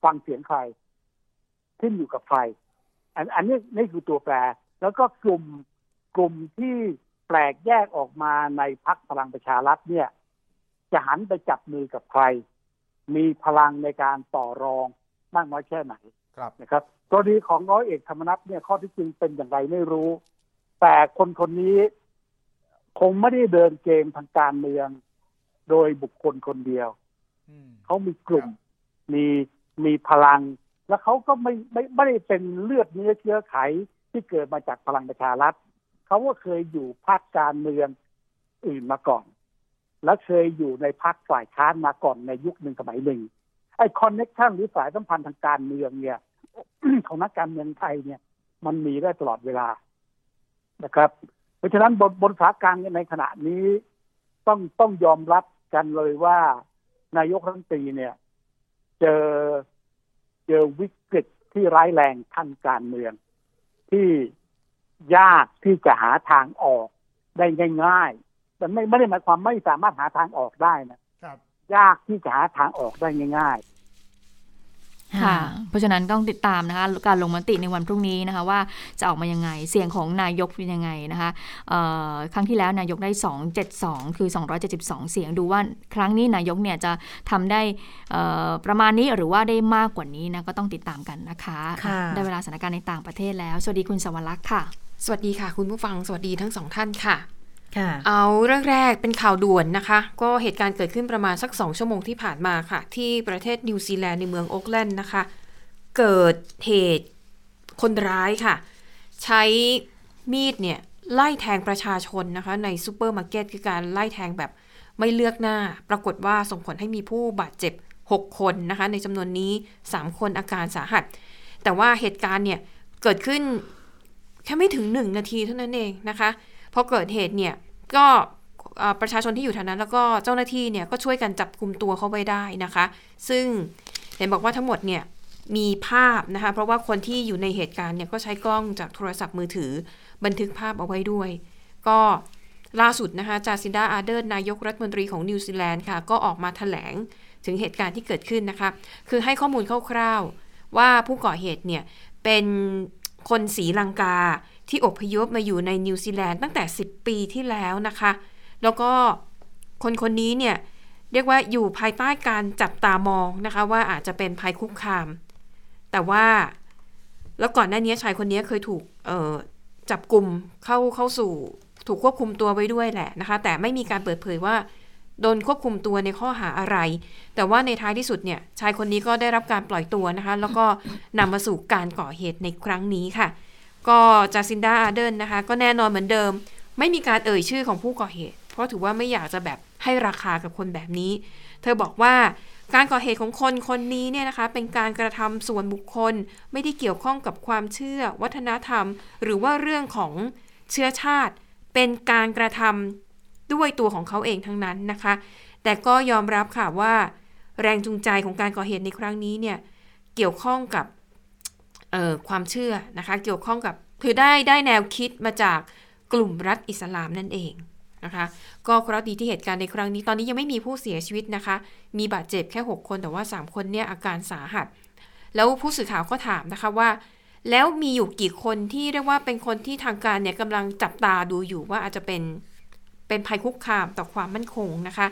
ฟังเสียงใคร ขึ้นอยู่กับใคร อันอันนี้นี่คือตัวแปร แล้วก็กลุ่มกลุ่มที่แปลกแยกออกมาในพักพลังประชารัฐเนี่ย จะหันไปจับมือกับใคร มีพลังในการต่อรองมากน้อยแค่ไหนครับนะครับกรณีของร้อยเอกธรรมนัฐเนี่ยข้อที่จริงเป็นอย่างไรไม่รู้ แต่คนคนนี้คงไม่ได้เดินเกมทางการเมือง โดยบุคคลคนเดียวเขามีกลุ่มมีมีพลัง แล้วเขาก็ไม่ไม่ไม่ได้เป็นเลือดเนื้อเชื้อไขที่เกิดมาจากพลังประชารัฐเขาก็เคยอยู่พรรคการเมืองอื่นมาก่อน และเคยอยู่ในพรรคฝ่ายค้านมาก่อนในยุคหนึ่งสมัยหนึ่งไอ้คอนเน็กชันหรือสายสัมพันธ์ทางการเมืองเนี่ยของนักการเมืองไทยเนี่ย มันมีได้ตลอดเวลา นะครับ เพราะฉะนั้นบนบนสาการในขณะนี้ต้องต้องยอมรับกันเลยว่านายกรัฐมนตรีเนี่ย เจอเจอวิกฤตที่ร้ายแรงทางการเมือง ที่ยากที่จะหาทางออกได้ง่ายๆแต่ไม่ไม่ได้หมายความไม่สามารถหาทางออกได้นะครับยากที่จะหาทางออกได้ง่าย ค่ะ เพราะฉะนั้นต้องติดตามนะคะการลงมติในวันพรุ่งนี้นะคะว่าจะออกมายังไง เสียงของนายกเป็นยังไงนะคะครั้งที่แล้วนายกได้ 272 คือ 272 เสียงดูว่าครั้งนี้นายกเนี่ยจะทำได้ประมาณนี้หรือว่าได้มากกว่านี้นะก็ต้องติดตามกันนะคะคะได้เวลาสถานการณ์ในต่างประเทศแล้ว สวัสดีคุณสวรักษ์ค่ะ สวัสดีค่ะ คุณผู้ฟังสวัสดีทั้งสองท่านค่ะ เอาเรื่องแรกเป็นข่าวด่วนนะคะ ก็เหตุการณ์เกิดขึ้นประมาณสักสองชั่วโมงที่ผ่านมาค่ะ ที่ประเทศนิวซีแลนด์ในเมืองโอ๊กแลนด์นะคะ เกิดเหตุคนร้ายค่ะ ใช้มีดเนี่ยไล่แทงประชาชนนะคะ ในซูเปอร์มาร์เก็ตคือการไล่แทงแบบไม่เลือกหน้า ปรากฏว่าส่งผลให้มีผู้บาดเจ็บ 6 คนนะคะ ในจำนวนนี้ 3 คนอาการสาหัส แต่ว่าเหตุการณ์เนี่ยเกิดขึ้นแค่ไม่ถึง 1 นาทีเท่านั้นเองนะคะ พอเกิดเหตุเนี่ยก็ประชาชนที่อยู่แถวนั้น แล้วก็เจ้าหน้าที่เนี่ยก็ช่วยกันจับกลุ่มตัวเขาไว้ได้นะคะ ซึ่งเห็นบอกว่าทั้งหมดเนี่ยมีภาพนะคะ เพราะว่าคนที่อยู่ในเหตุการณ์เนี่ยก็ใช้กล้องจากโทรศัพท์มือถือ บันทึกภาพเอาไว้ด้วย ก็ล่าสุดนะคะจาซินดาอาร์เดิร์นนายกรัฐมนตรีของนิวซีแลนด์ค่ะ ก็ออกมาแถลงถึงเหตุการณ์ที่เกิดขึ้นนะคะ คือให้ข้อมูลคร่าวๆว่าผู้ก่อเหตุเนี่ยเป็นคนศรีลังกา ที่อพยพมาอยู่ในนิวซีแลนด์ตั้งแต่ 10 ปีที่แล้วนะคะ แล้วก็คนคนนี้เนี่ยเรียกว่าอยู่ภายใต้การจับตามองนะคะ ว่าอาจจะเป็นภัยคุกคาม แต่ว่าแล้วก่อนหน้านี้ชายคนนี้เคยถูกจับกลุ่มเข้าเข้าสู่ถูกควบคุมตัวไว้ด้วยแหละนะคะ แต่ไม่มีการเปิดเผยว่าโดนควบคุมตัวในข้อหาอะไร แต่ว่าในท้ายที่สุดเนี่ยชายคนนี้ก็ได้รับการปล่อยตัวนะคะ แล้วก็นำมาสู่การก่อเหตุในครั้งนี้ค่ะ ก็จาซินดาอาเดนนะคะ ก็แน่นอนเหมือนเดิม ไม่มีการเอ่ยชื่อของผู้ก่อเหตุ เพราะถือว่าไม่อยากจะแบบให้ราคากับคนแบบนี้ เธอบอกว่าการก่อเหตุของคนคนนี้เนี่ยนะคะ เป็นการกระทำส่วนบุคคล ไม่ได้เกี่ยวข้องกับความเชื่อ วัฒนธรรม หรือว่าเรื่องของเชื้อชาติ เป็นการกระทำด้วยตัวของเขาเองทั้งนั้นนะคะ แต่ก็ยอมรับค่ะว่า แรงจูงใจของการก่อเหตุในครั้งนี้เนี่ยเกี่ยวข้องกับ ความเชื่อนะคะเกี่ยวข้องกับคือได้ได้แนวคิดมาจากกลุ่มรัฐอิสลามนั่นเองนะคะก็เคราะห์ดีที่เหตุการณ์ในครั้งนี้ตอนนี้ยังไม่มีผู้เสียชีวิตนะคะ มีบาดเจ็บแค่ 6 คนแต่ว่า 3 คนเนี่ยอาการสาหัส แล้วผู้สื่อข่าวก็ถามนะคะว่า แล้วมีอยู่กี่คนที่เรียกว่าเป็นคนที่ทางการเนี่ยกำลังจับตาดูอยู่ว่าอาจจะเป็นเป็นภัยคุกคามต่อความมั่นคงนะคะ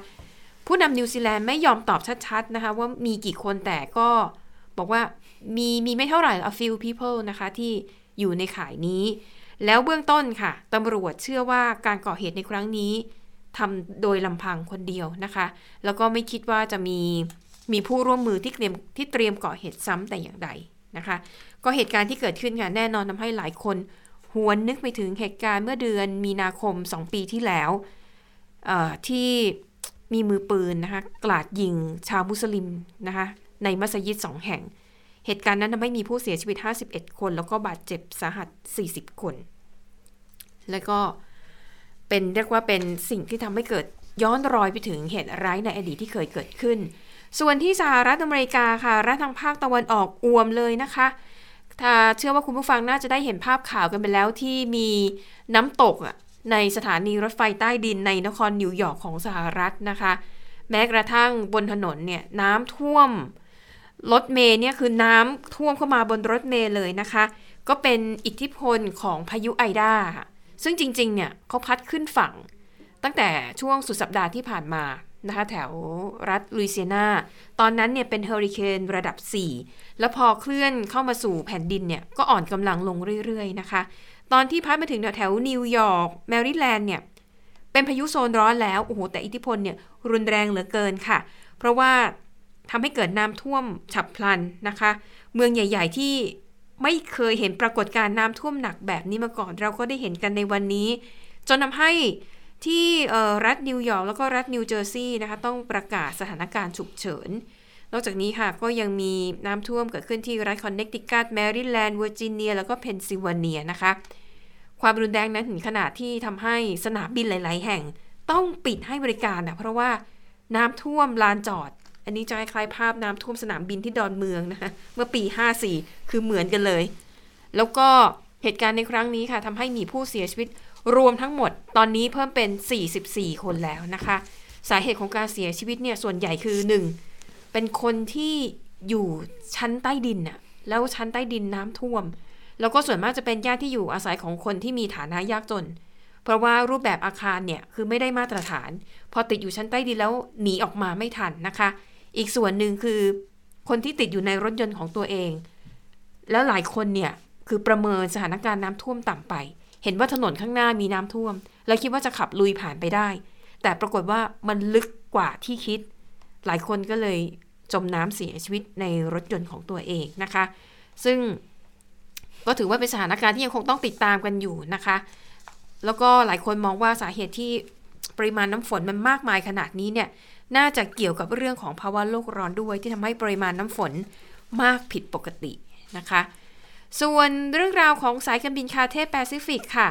ผู้นำนิวซีแลนด์ไม่ยอมตอบชัดๆนะคะว่ามีกี่คนแต่ก็บอกว่า มีมีไม่เท่าไหร่ a few people นะคะที่อยู่ในข่ายนี้ แล้วเบื้องต้นค่ะตำรวจเชื่อว่าการก่อเหตุในครั้งนี้ทำโดยลำพังคนเดียวนะคะ แล้วก็ไม่คิดว่าจะมีมีผู้ร่วมมือที่เตรียมที่เตรียมก่อเหตุซ้ำแต่อย่างใดนะคะ ก็เหตุการณ์ที่เกิดขึ้นค่ะแน่นอนทำให้หลายคนหวนนึกไปถึงเหตุการณ์เมื่อเดือนมีนาคม 2 ปีที่แล้วที่มีมือปืนนะคะกลาดยิงชาวมุสลิมนะคะในมัสยิดสองแห่ง เหตุการณ์นั้นทำให้มีผู้เสียชีวิต 51 คน แล้วก็บาดเจ็บสาหัส 40 คน แล้วก็เป็นเรียกว่าเป็นสิ่งที่ทำให้เกิดย้อนรอยไปถึงเหตุร้ายในอดีตที่เคยเกิดขึ้น ส่วนที่สหรัฐอเมริกาค่ะ รัฐทางภาคตะวันออกอวมเลยนะคะ ถ้าเชื่อว่าคุณผู้ฟังน่าจะได้เห็นภาพข่าวกันไปแล้วที่มีน้ำตกในสถานีรถไฟใต้ดินในนครนิวยอร์กของสหรัฐนะคะ แม้กระทั่งบนถนนเนี่ยน้ำท่วม รถเมย์เนี่ยคือน้ำท่วมเข้ามาบนรถเมย์เลยนะคะ ก็เป็นอิทธิพลของพายุไอดาซึ่งจริงๆเนี่ยเขาพัดขึ้นฝั่ง ตั้งแต่ช่วงสุดสัปดาห์ที่ผ่านมานะคะแถวรัฐลุยเซียนา ตอนนั้นเนี่ยเป็นเฮอริเคนระดับ 4 แล้วพอเคลื่อนเข้ามาสู่แผ่นดินเนี่ยก็อ่อนกำลังลงเรื่อยๆนะคะ ตอนที่พัดมาถึงแถวนิวยอร์กแมริแลนด์เนี่ยเป็นพายุโซนร้อนแล้ว โอ้โห แต่อิทธิพลเนี่ยรุนแรงเหลือเกินค่ะ เพราะว่า ทำให้เกิดน้ำท่วมฉับพลันนะคะ เมืองใหญ่ ๆ ที่ไม่เคยเห็นปรากฏการณ์น้ำท่วมหนักแบบนี้มาก่อน เราก็ได้เห็นกันในวันนี้ จนทำให้ที่รัฐนิวยอร์กแล้วก็รัฐนิวเจอร์ซีย์นะคะต้องประกาศสถานการณ์ฉุกเฉิน นอกจากนี้ค่ะก็ยังมีน้ำท่วมเกิดขึ้นที่รัฐคอนเนคติคัตแมริแลนด์เวอร์จิเนียแล้วก็เพนซิลเวเนียนะคะ ความรุนแรงนั้นถึงขนาดที่ทำให้สนามบินหลาย ๆ แห่งต้องปิดให้บริการนะเพราะว่าน้ำท่วมลานจอด อันนี้จะคล้ายภาพน้ำท่วมสนามบินที่ดอนเมืองนะคะเมื่อปี 54 คือเหมือนกันเลย แล้วก็เหตุการณ์ในครั้งนี้ค่ะทำให้มีผู้เสียชีวิตรวมทั้งหมดตอนนี้เพิ่มเป็น 44 คนแล้วนะคะ สาเหตุของการเสียชีวิตเนี่ยส่วนใหญ่คือ 1. เป็นคนที่อยู่ชั้นใต้ดินน่ะแล้วชั้นใต้ดินน้ำท่วม แล้วก็ส่วนมากจะเป็นญาติที่อยู่อาศัยของคนที่มีฐานะยากจน เพราะว่ารูปแบบอาคารเนี่ยคือไม่ได้มาตรฐาน พอติดอยู่ชั้นใต้ดินแล้วหนีออกมาไม่ทันนะคะ อีกส่วนหนึ่งคือคนที่ติดอยู่ในรถยนต์ของตัวเอง แล้วหลายคนเนี่ยคือประเมินสถานการณ์น้ำท่วมต่ำไป เห็นว่าถนนข้างหน้ามีน้ำท่วม แล้วคิดว่าจะขับลุยผ่านไปได้ แต่ปรากฏว่ามันลึกกว่าที่คิด หลายคนก็เลยจมน้ำเสียชีวิตในรถยนต์ของตัวเองนะคะ ซึ่งก็ถือว่าเป็นสถานการณ์ที่ยังคงต้องติดตามกันอยู่นะคะ แล้วก็หลายคนมองว่าสาเหตุที่ปริมาณน้ำฝนมันมากมายขนาดนี้เนี่ย น่าจะเกี่ยวกับเรื่องของภาวะโลกร้อนด้วยที่ทำให้ปริมาณน้ำฝนมากผิดปกตินะคะ ส่วนเรื่องราวของสายการบินคาเธ่ย์แปซิฟิกค่ะ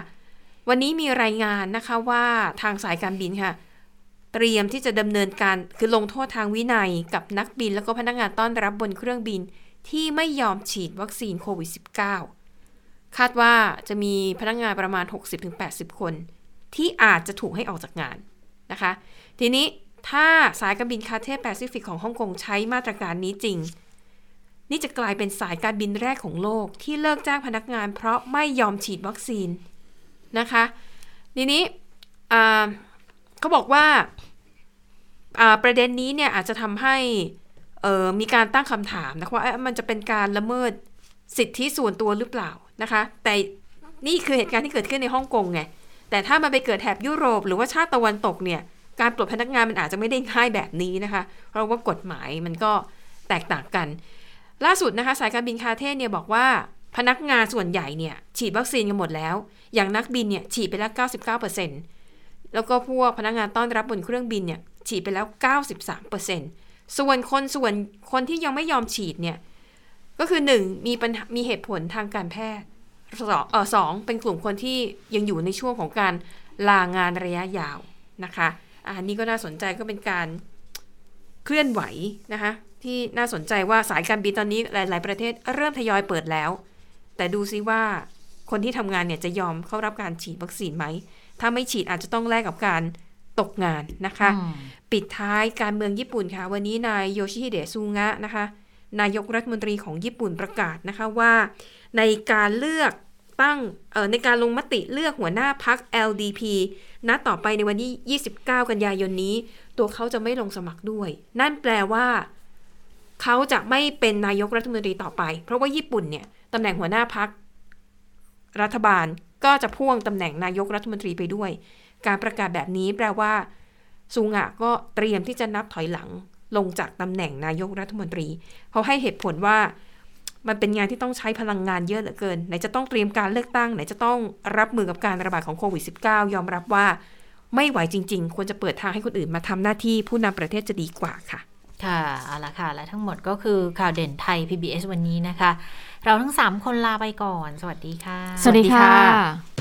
วันนี้มีรายงานนะคะว่าทางสายการบินค่ะ เตรียมที่จะดำเนินการคือลงโทษทางวินัยกับนักบิน แล้วก็พนักงานต้อนรับบนเครื่องบินที่ไม่ยอมฉีดวัคซีนโควิด -19 คาดว่าจะมีพนักงานประมาณ 60-80 คน ที่อาจจะถูกให้ออกจากงานนะคะ ทีนี้ ถ้าสายการบินคาเธ่ย์แปซิฟิกของฮ่องกงใช้มาตรการนี้จริง นี่จะกลายเป็นสายการบินแรกของโลกที่เลิกจ้างพนักงาน เพราะไม่ยอมฉีดวัคซีนนะคะทีนี้เขาบอกว่าประเด็นนี้เนี่ยอาจจะทำให้มีการตั้งคำถามนะคะว่ามันจะเป็นการละเมิดสิทธิส่วนตัวหรือเปล่านะคะ แต่นี่คือเหตุการณ์ที่เกิดขึ้นในฮ่องกงไงแต่ถ้ามันไปเกิดแถบยุโรปหรือว่าชาติตะวันตกเนี่ย การปลดพนักงานมันอาจจะไม่ได้ง่ายแบบนี้นะคะ เพราะว่ากฎหมายมันก็แตกต่างกัน ล่าสุดนะคะสายการบินคาเทนเนี่ยบอกว่าพนักงานส่วนใหญ่เนี่ยฉีดวัคซีนกันหมดแล้ว อย่างนักบินเนี่ยฉีดไปแล้ว99%แล้วก็พวกพนักงานต้อนรับบนเครื่องบินเนี่ยฉีดไปแล้ว 93%ส่วนคนส่วนคนที่ยังไม่ยอมฉีดเนี่ยก็คือ 1 มีปัญหามีเหตุผลทางการแพทย์สองเออสองเป็นกลุ่มคนที่ยังอยู่ในช่วงของการลางานระยะยาวนะคะ อันนี้ก็น่าสนใจก็เป็นการเคลื่อนไหวนะคะที่น่าสนใจว่าสายการบินตอนนี้หลาย ๆ ประเทศเริ่มทยอยเปิดแล้ว แต่ดูซิว่าคนที่ทำงานเนี่ยจะยอมเข้ารับการฉีดวัคซีนไหม ถ้าไม่ฉีดอาจจะต้องแลกกับการตกงานนะคะ ปิดท้ายการเมืองญี่ปุ่นค่ะ วันนี้นายโยชิฮิเดะซูงะนะคะ นายกรัฐมนตรีของญี่ปุ่นประกาศนะคะว่า ในการเลือก ตั้งในการลงมติเลือกหัวหน้าพัก LDP นัดต่อไปในวันที่ 29 กันยายนนี้ ตัวเขาจะไม่ลงสมัครด้วย นั่นแปลว่า เขาจะไม่เป็นนายกรัฐมนตรีต่อไป เพราะว่าญี่ปุ่นเนี่ยตำแหน่งหัวหน้าพักรัฐบาลก็จะพ่วงตำแหน่งนายกรัฐมนตรีไปด้วย การประกาศแบบนี้แปลว่าซูงะก็เตรียมที่จะนับถอยหลังลงจากตำแหน่งนายกรัฐมนตรี เขาให้เหตุผลว่า มันเป็นงานที่ต้องใช้พลังงานเยอะเหลือเกิน ไหนจะต้องเตรียมการเลือกตั้ง ไหนจะต้องรับมือกับการระบาดของโควิด -19 ยอมรับว่าไม่ไหวจริง ๆ ควรจะเปิดทางให้คนอื่นมาทำหน้าที่ผู้นำประเทศจะดีกว่าค่ะ ค่ะเอาละค่ะ และทั้งหมดก็คือข่าวเด่นไทย PBS วันนี้นะคะ เราทั้ง 3 คนลาไปก่อน สวัสดีค่ะ สวัสดีค่ะ